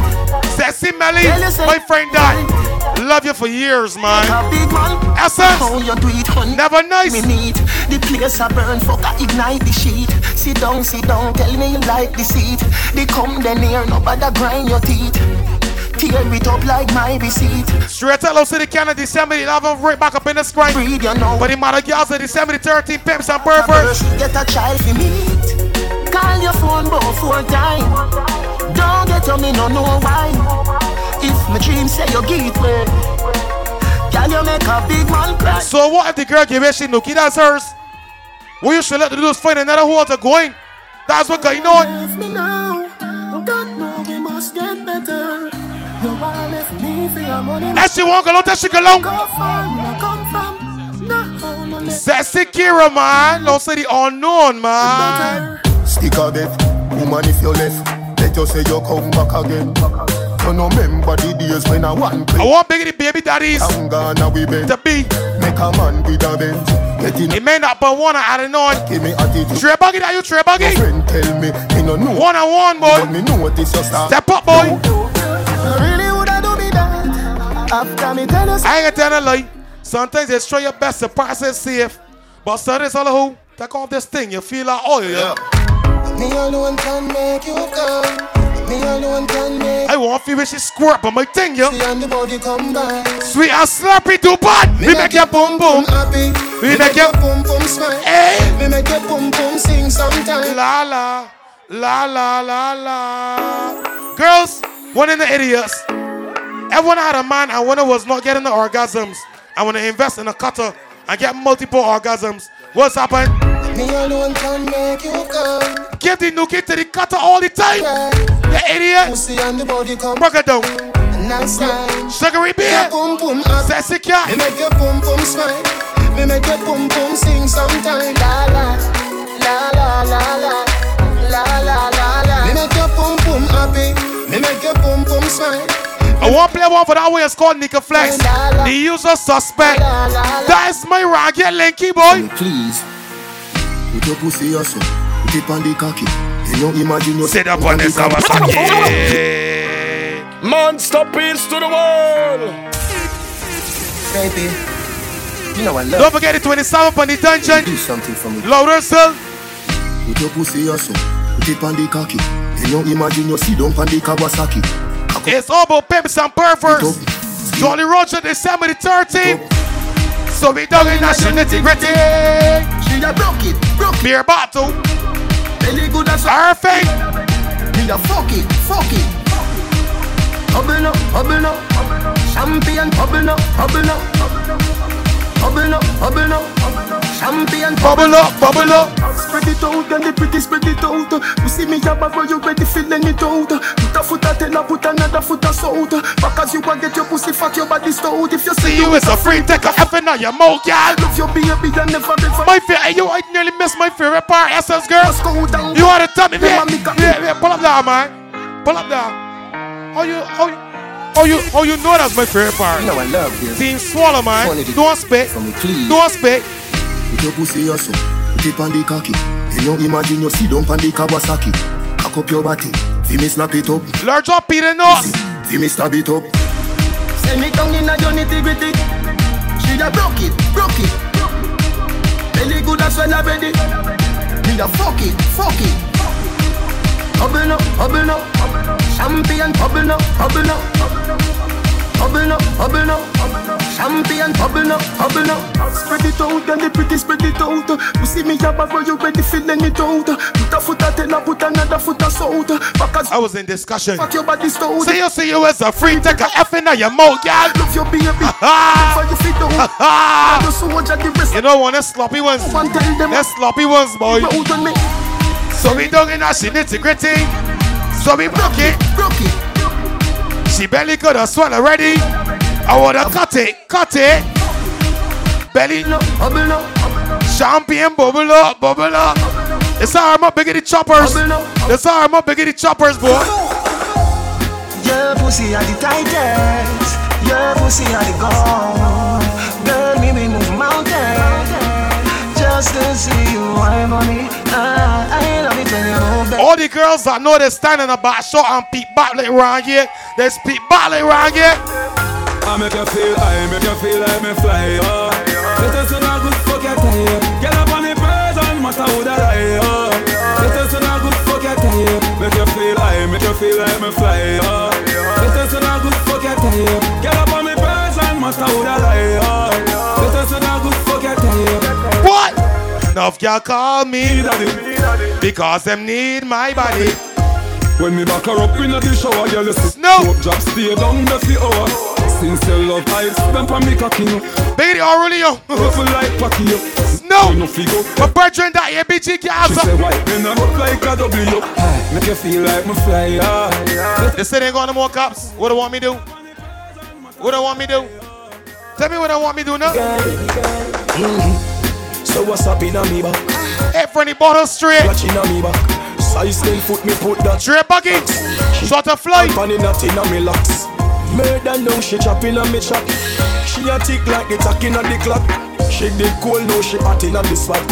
Sexy Melly, my friend that love you for years, man. A big man. Essence, How you do it, hun? never nice. Me need the place a burn, fuck I ignite the sheet. Sit down, sit down, tell me you like the seat. They come then here, nobody grind your teeth. Tear it up like my receipt. Straight hello City Canada, December 11th, right back up in the screen. Breathe, you know. But the mother girls are December 13th, pimps and perverts. Get a child for meet. Call your phone about four times. Don't get on me, no know why. If my dream say you give way, can you make a big man cry? So what if the girl give her she nookie? That's hers. What you should let the dudes find another hole to go in. That's what going on. Left me now, God know we must get better. You want left me for your money. That she go out, that she go long. Go far, where I come from. No, no, no. Sexy Kira, man. Don't say the unknown, man. Stick a bet, woman if you left, let you say you come back again. You no remember the days when I want I want big the baby daddies I'm gonna we bend to be. Make a man with a bend. It may not, but one I don't know. Give me attitude. Trey buggy, that you Trey buggy? Friend tell me, he no know. One on one, boy. But me know this your start. Step up, boy. Really after me tell us. I ain't gonna tell a lie. Sometimes it's try your best to pass it safe. But suddenly, all who take off this thing, you feel like oil, yeah. Me alone can make you come. Me alone can make. I want feel she squirt, but my thing, yeah. See and the body come back. Sweet and slurpy, too bad. We make your boom boom. happy. We make your boom boom smile. Hey. We make your boom boom sing sometime. La la, la la la la. Girls, one in the idiots. Everyone had a man and one was not getting the orgasms. I want to invest in a cutter and get multiple orgasms. What's happened? Me alone can make you come. Give the nookie to the cutter all the time. You idiot. Pussy and the body come. Break it down. Nice time. Sugary beer. Boom boom. Sexy cat. Me make your boom boom smile. Me make your boom boom sing sometime. La la, la la la la, la la la la. Me make your boom boom happy. Me make your boom boom smile. I want to play one for that way. It's called Nika Flex. The user suspect. That's my ragged linky boy. Please, put your pussy also. Put it on the cocky. You know, imagine you Sit up on this Kawasaki. Monster peace to the world. Baby, you know I love. Don't forget the 27th on the dungeon. Do something for me. Louder, sir. Put your pussy also. Put it on the cocky. You know, imagine you sit down on the Kawasaki. It's all about pimps and perverts. Jolly Roger, December the 13th. So we dug in that nitty gritty. She a broke it, broke it. Beer bottle. Belly good as Her thing. Me a fuck it, fuck it. Bubble up, bubble up. Champion, bubble up, bubble up. Bubble up, bubble up. Champion, Bubble up, bubble up. Spread it out, and the pretty spread it out. You see me a bag where you ready feeling it out. Put a foot a tell put another foot a south. Back as you a get your pussy fuck your body stout. If you See you as a free take a effing on your mouth, girl. Love your baby and never ever. My favorite, you I nearly missed my favorite part, SS girl. You want to tell me, man? Yeah, yeah, pull up there, man. Pull up there. How you, how you, how you, how you know that's my favorite part? You know I love this. Team swallow, man. Don't spit. For me, please. Don't spit. Put your pussy also. Put it on the cocky. You know, imagine you sit down on the Kawasaki. Cock up your body. See me slap it up. Large up, Peter North. See me stab it up. Send me down in a your nitty gritty. She a broke it, broke it. Belly good as well already. Me a fuck it, fuck it. Bubble up, bubble up. Champion, bubble up, bubble up. Bubble up, bubble up. Champion, bubble up, bubble up. Spread it out, and the pretty spread it out. You see me a bag you ready feeling it out. Put a foot a tell her, put another foot a south. Back I was in discussion. fuck your body stout. See you, see you as a free take a effing on your mouth, girl. Love your baby. Ha For you fit down. You much at the rest. You know one of sloppy ones. One tell them. Them sloppy ones, boy. Out on me. So we dug in that shit nitty gritty. So we broke it. Broke it. She belly could have swallow already. I wanna cut it, cut it. Belly, Bubble up. champion, bubble up, bubble up. It's our more bigger the choppers. It's our more bigger the choppers, boy. Your pussy are the tightest. Your pussy are the gold. Girl, me we move mountains just to see you wine on me. Ah, I love it when you move back. All the girls that know they stand in the back short and peep back like around here, they speak back like around here. I make you feel high, make you feel like me fly, oh. Let us know good fuck your tail. Get up on the person, matter who that lie, oh. Let us know good fuck your tail. Make you feel high, make you feel like me fly, oh. Let us know good fuck your tail. Get up on the person, matter who that lie, oh. Let us know good fuck your tail. What? Enough y'all call me because them need my body. When me back her up in the shower, girl, you see. No. Drop, stay down the the hour. Since your love heights, them for me cocky, you. Baby, Aurelio. Ruffle like Packy, you. No. You know figo. My brethren that ABG She Gaza. say, why? Then I look like a W. Make you feel like me fly, yeah. They say they ain't got no more cops. What do I want me do? What do I want me do? Tell me what I want me do now. Mm-hmm. So what's up in a me back? Hey, friendly bottle straight. Watching a me back. Size 10 foot me put that Straight bucket. Shot a fly. Funny not in a me locks. Murder now she chopping on me chop. She a tick like the tack in a the clock. She did cool now she hot in a the spot.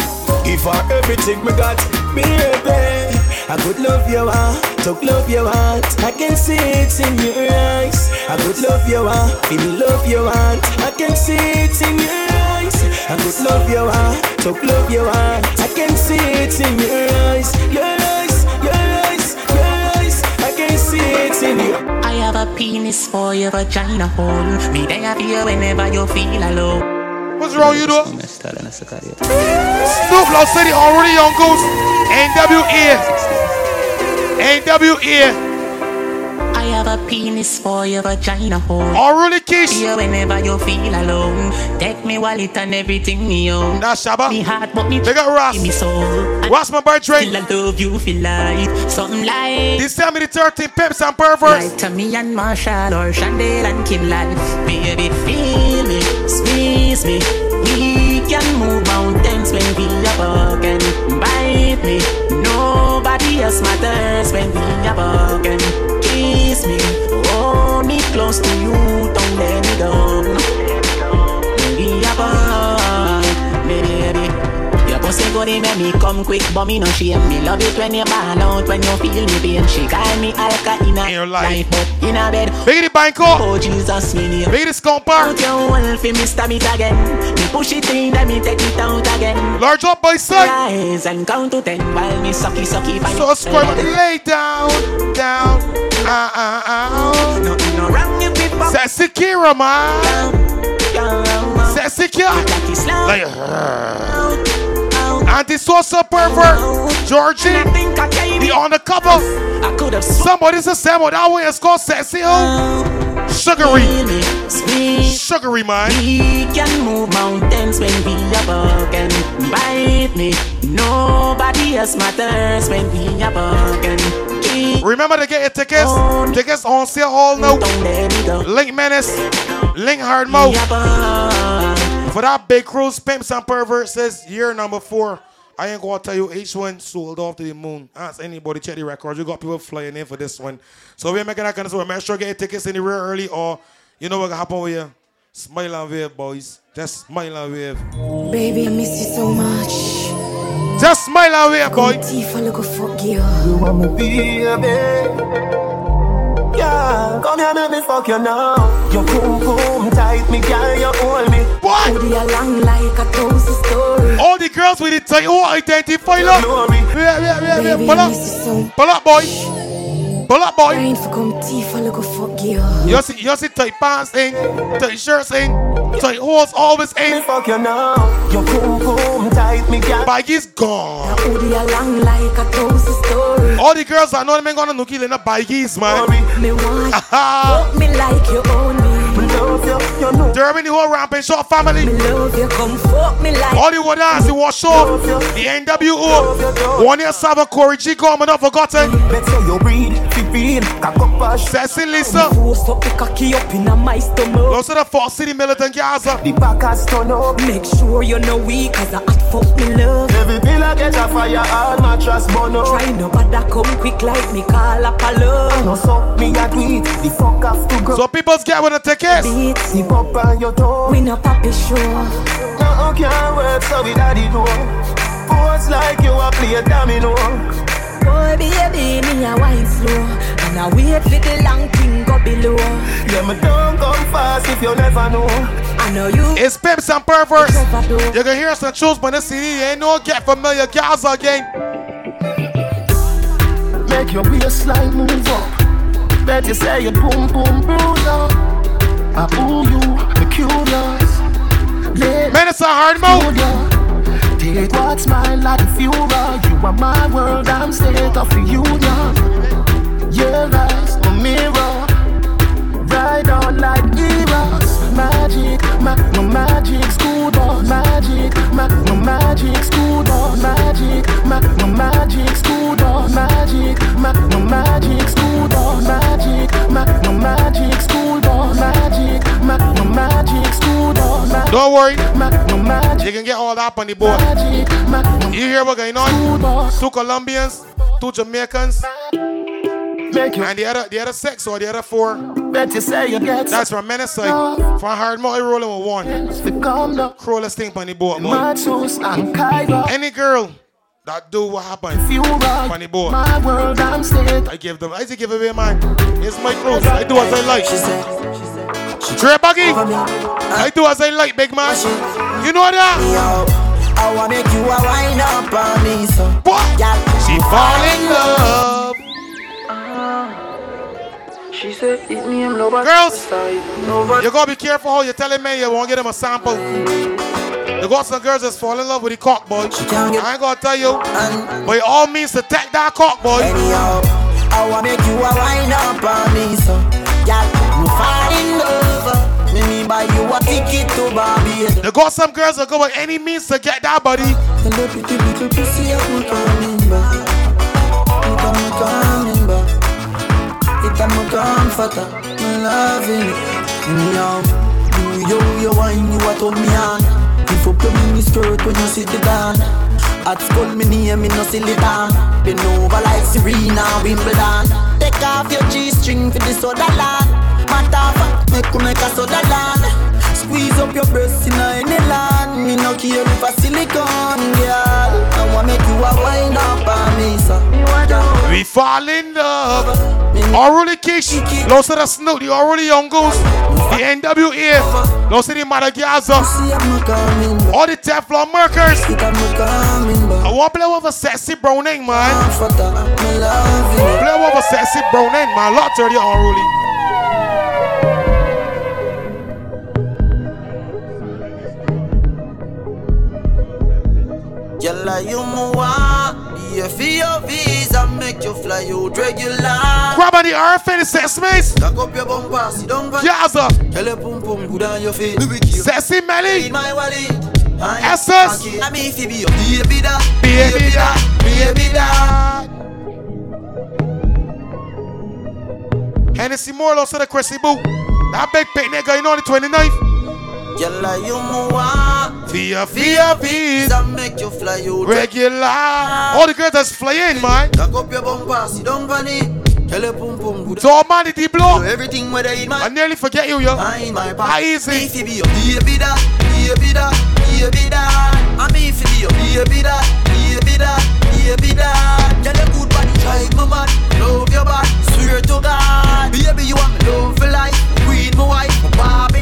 Give her everything me got, baby. I could love you heart, talk love your heart. I can see it in your eyes. I could love you heart, feel me love your heart. I can see it in your eyes. I could love your heart, talk love your heart. I can see it in your eyes, your eyes, your eyes, your eyes. I can see it in your penis for your vagina hole. Me there for you whenever you feel alone. What's wrong, you do? Snoop Snoop City already on Goose. NWA. NWA. I have a penis for your vagina hole. Already kiss. you whenever you feel alone. Take me wallet and everything me own. Nah, Shabba. Me heart but me Big up Ross. me soul. What's my birthday? Still I love you feel like something like December the 13th, Pimps and Perverts. Like Tommy and Marshall or Chandel and Kimlan Baby feel me, squeeze me We can move mountains when we are broken Bite me, nobody else matters when we are broken Kiss me, hold me close to you, don't let me go your pussy make me come quick, but me no shame. Me love it when you ball out, when you feel me pain. She call me alka in a life, but in a bed. Big the bank Oh Jesus, me name. Big the scumper. Put your wolf in me stab it again. Me push it in, then me take it out again. Large up by side. Rise and count to ten while me sucky sucky. by So your square, lay down, down, ah ah ah. Nothing no wrong if it. Sexy Kira, man. Sexy Kira. Like, Anti-social pervert, Georgie, the on the cover. Somebody said Samuel that way it's called sexy, oh. Sugary, sugary man. We can move mountains when we are broken. Bite me, nobody else matters when we are broken. Remember to get your tickets. Tickets on sale all now. Link Menace, Link Hardmout. For that big cruise, Pimps and Perverts says year number four. I ain't gonna tell you each one sold off to the moon. Ask anybody, check the records. You got people flying in for this one. So we're making that kind of stuff. Make sure you get your tickets in the real early or you know what gonna happen with you. Smile and wave, boys. Just smile and wave. Baby, I miss you so much. Just smile and wave, boy. Tifa, look a fuck you. You want me baby? Yeah, come here, make me fuck you now. Your boom boom tight, me girl, you hold me. What? Booty along like a thousand story. All the girls with the tight, who identify look. Yeah, yeah, yeah, yeah. Pull up. you. Pull up, boy. Pull up, boy. Trying for come Tifa, look a fuck you. You see, you see tight pants in, tight shirts in, tight hose always in. Fuck you now. Your boom boom tight, me girl. Baggy's gone. Like a thousand story. All the girls I know them ain't gonna nookie in the baggies, man. Me want <laughs> fuck me like you own me. Love you, you know. Derby the whole ramping short family. Love you, come fuck me like. All the one dance, the wash up, the NWO. One year seven, Corey G coming up forgotten. Better you breathe, fi feel, cock up a sh- Sassy Lisa. Force up the cocky up in a my stomach. Those are the Fox City Militant Gaza. The back has turn up. Make sure you know weak, cause I hot fuck me love. Every pillar get a fire, all mattress burn up. Try no bother come quick like me call up a love. No so me a do it, the fuck have to go. So people's get with the tickets. Beat, Zip up on your toe. we no papi show. No can't work, so we daddy do. Pose like you a play domino. Boy, baby, me a wine slow. And I wait for the long thing go below. Yeah, me don't come fast if you never know. I know you. It's Pimps and Perverts. You can hear some tunes, but the CD ain't no get familiar Gaza again. Make your waistline move up. Bet you say you boom boom bruise up. I ooh you, the curious. Let Man, it's a Hardmout. Take what smile like Führer. You are my world, I'm state of the union. Your eyes, my mirror. Ride on like heroes. Magic, my, my magic school bus. Magic, my, my magic school bus. Magic, my, my magic school bus. Magic, my, my magic school bus. Magic, my, my magic Don't worry. My, my magic. You can get all that up on the board. You hear what going on? Two Colombians, two Jamaicans, and the other the other six or the other four. Bet you say you get That's from Menace side. From Hard Multi rolling with one. Crawlers thing on the board, boy. Kyra. Any girl that do what happened If you rock on the board. my world, I'm. I give them. I just give away mine. It's my clothes. I do as I like. Dre Buggy. I do as I like, big man. You know that? I wanna make you a wine up on me, so. She fall in love. She said, "Eat me and nobody." Girls, you gotta be careful how you're telling men you won't get them a sample. You got some girls that's fall in love with the cock boy. I ain't gonna tell you, but it all means to take that cock boy. Anyhow, I wanna make you a wine up on me, so. Girl, you fall in love. Me buy you a ticket to Barbados. You got some girls that go by any means to get that body. And the pretty little pussy me coming back. It a me coming back. It a me comforter. Me loving it. Anyhow, you yo you wine you me on. If you put me in the skirt when you sit down. At school me name me no silly down. Been over like Serena Wimbledon. Take off your G-string for this other land. Matter of fact, make you make a soda land. Squeeze up your breasts in any land. Me no care if a silicone girl. I wanna make you a wind up on me, so. We fall in love. Already Kish, lost of the Snoop, the already Young Goose, the NWA, lost of the Madagascar, all the Teflon Merkers. I want to play with a sexy browning, man. Play with a sexy browning, man. Lot 30 unruly. You mua, yeah for your visa, make you fly out regular. Grab on the earth and sex mates. Cock up your bumper, sit down. Gaza. Tell pum pum good on your. Sexy Melly. In my wallet. Essence. I mean if you be your baby da, Baby da, baby da. Hennessy Moore lost to the Chrissy Boo. That big picnic going on the 29th. Yalla you mua, Via, via, via. visa, make you fly out Regular. All the girls that's flying, man. Cock up your bumper, sit down on it. Tell pum pum good. So, man, deep blow. Everything where they in my I nearly forget you, yo. I in my How easy. Me fi be your baby da, baby da, baby da. I me fi be your baby da, baby da, baby da. Tell your good body drive me mad, love your body, swear to God. Baby you want me love for life, queen my wife, my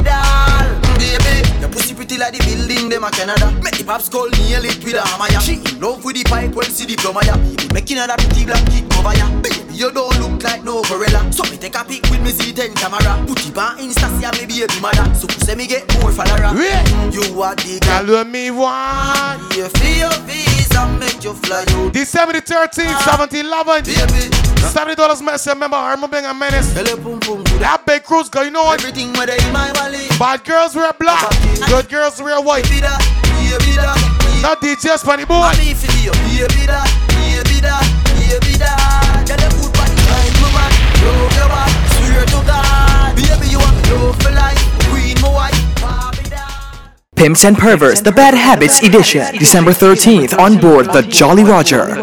like the building them a Canada. Make the pops call nail it with a hammer. She in love with the pipe when see ya. People making her that pretty black kid cover ya. Baby you don't look like no gorilla. So me take a pic with me Z10 camera. Put it on Insta see me baby mother. So say me get more follower. You are the Girl, when me want. Yeah, for your visa make you fly out. December the 13th, ah. 17, 11. $70 mess, remember, I remember being a menace. That big cruise going on. Everything where they in my wallet. Bad girls wear black, good girls wear white. Not DJ Spanny boy. Pimps and Perverts, The Bad Habits Edition, December 13th on board the Jolly Roger.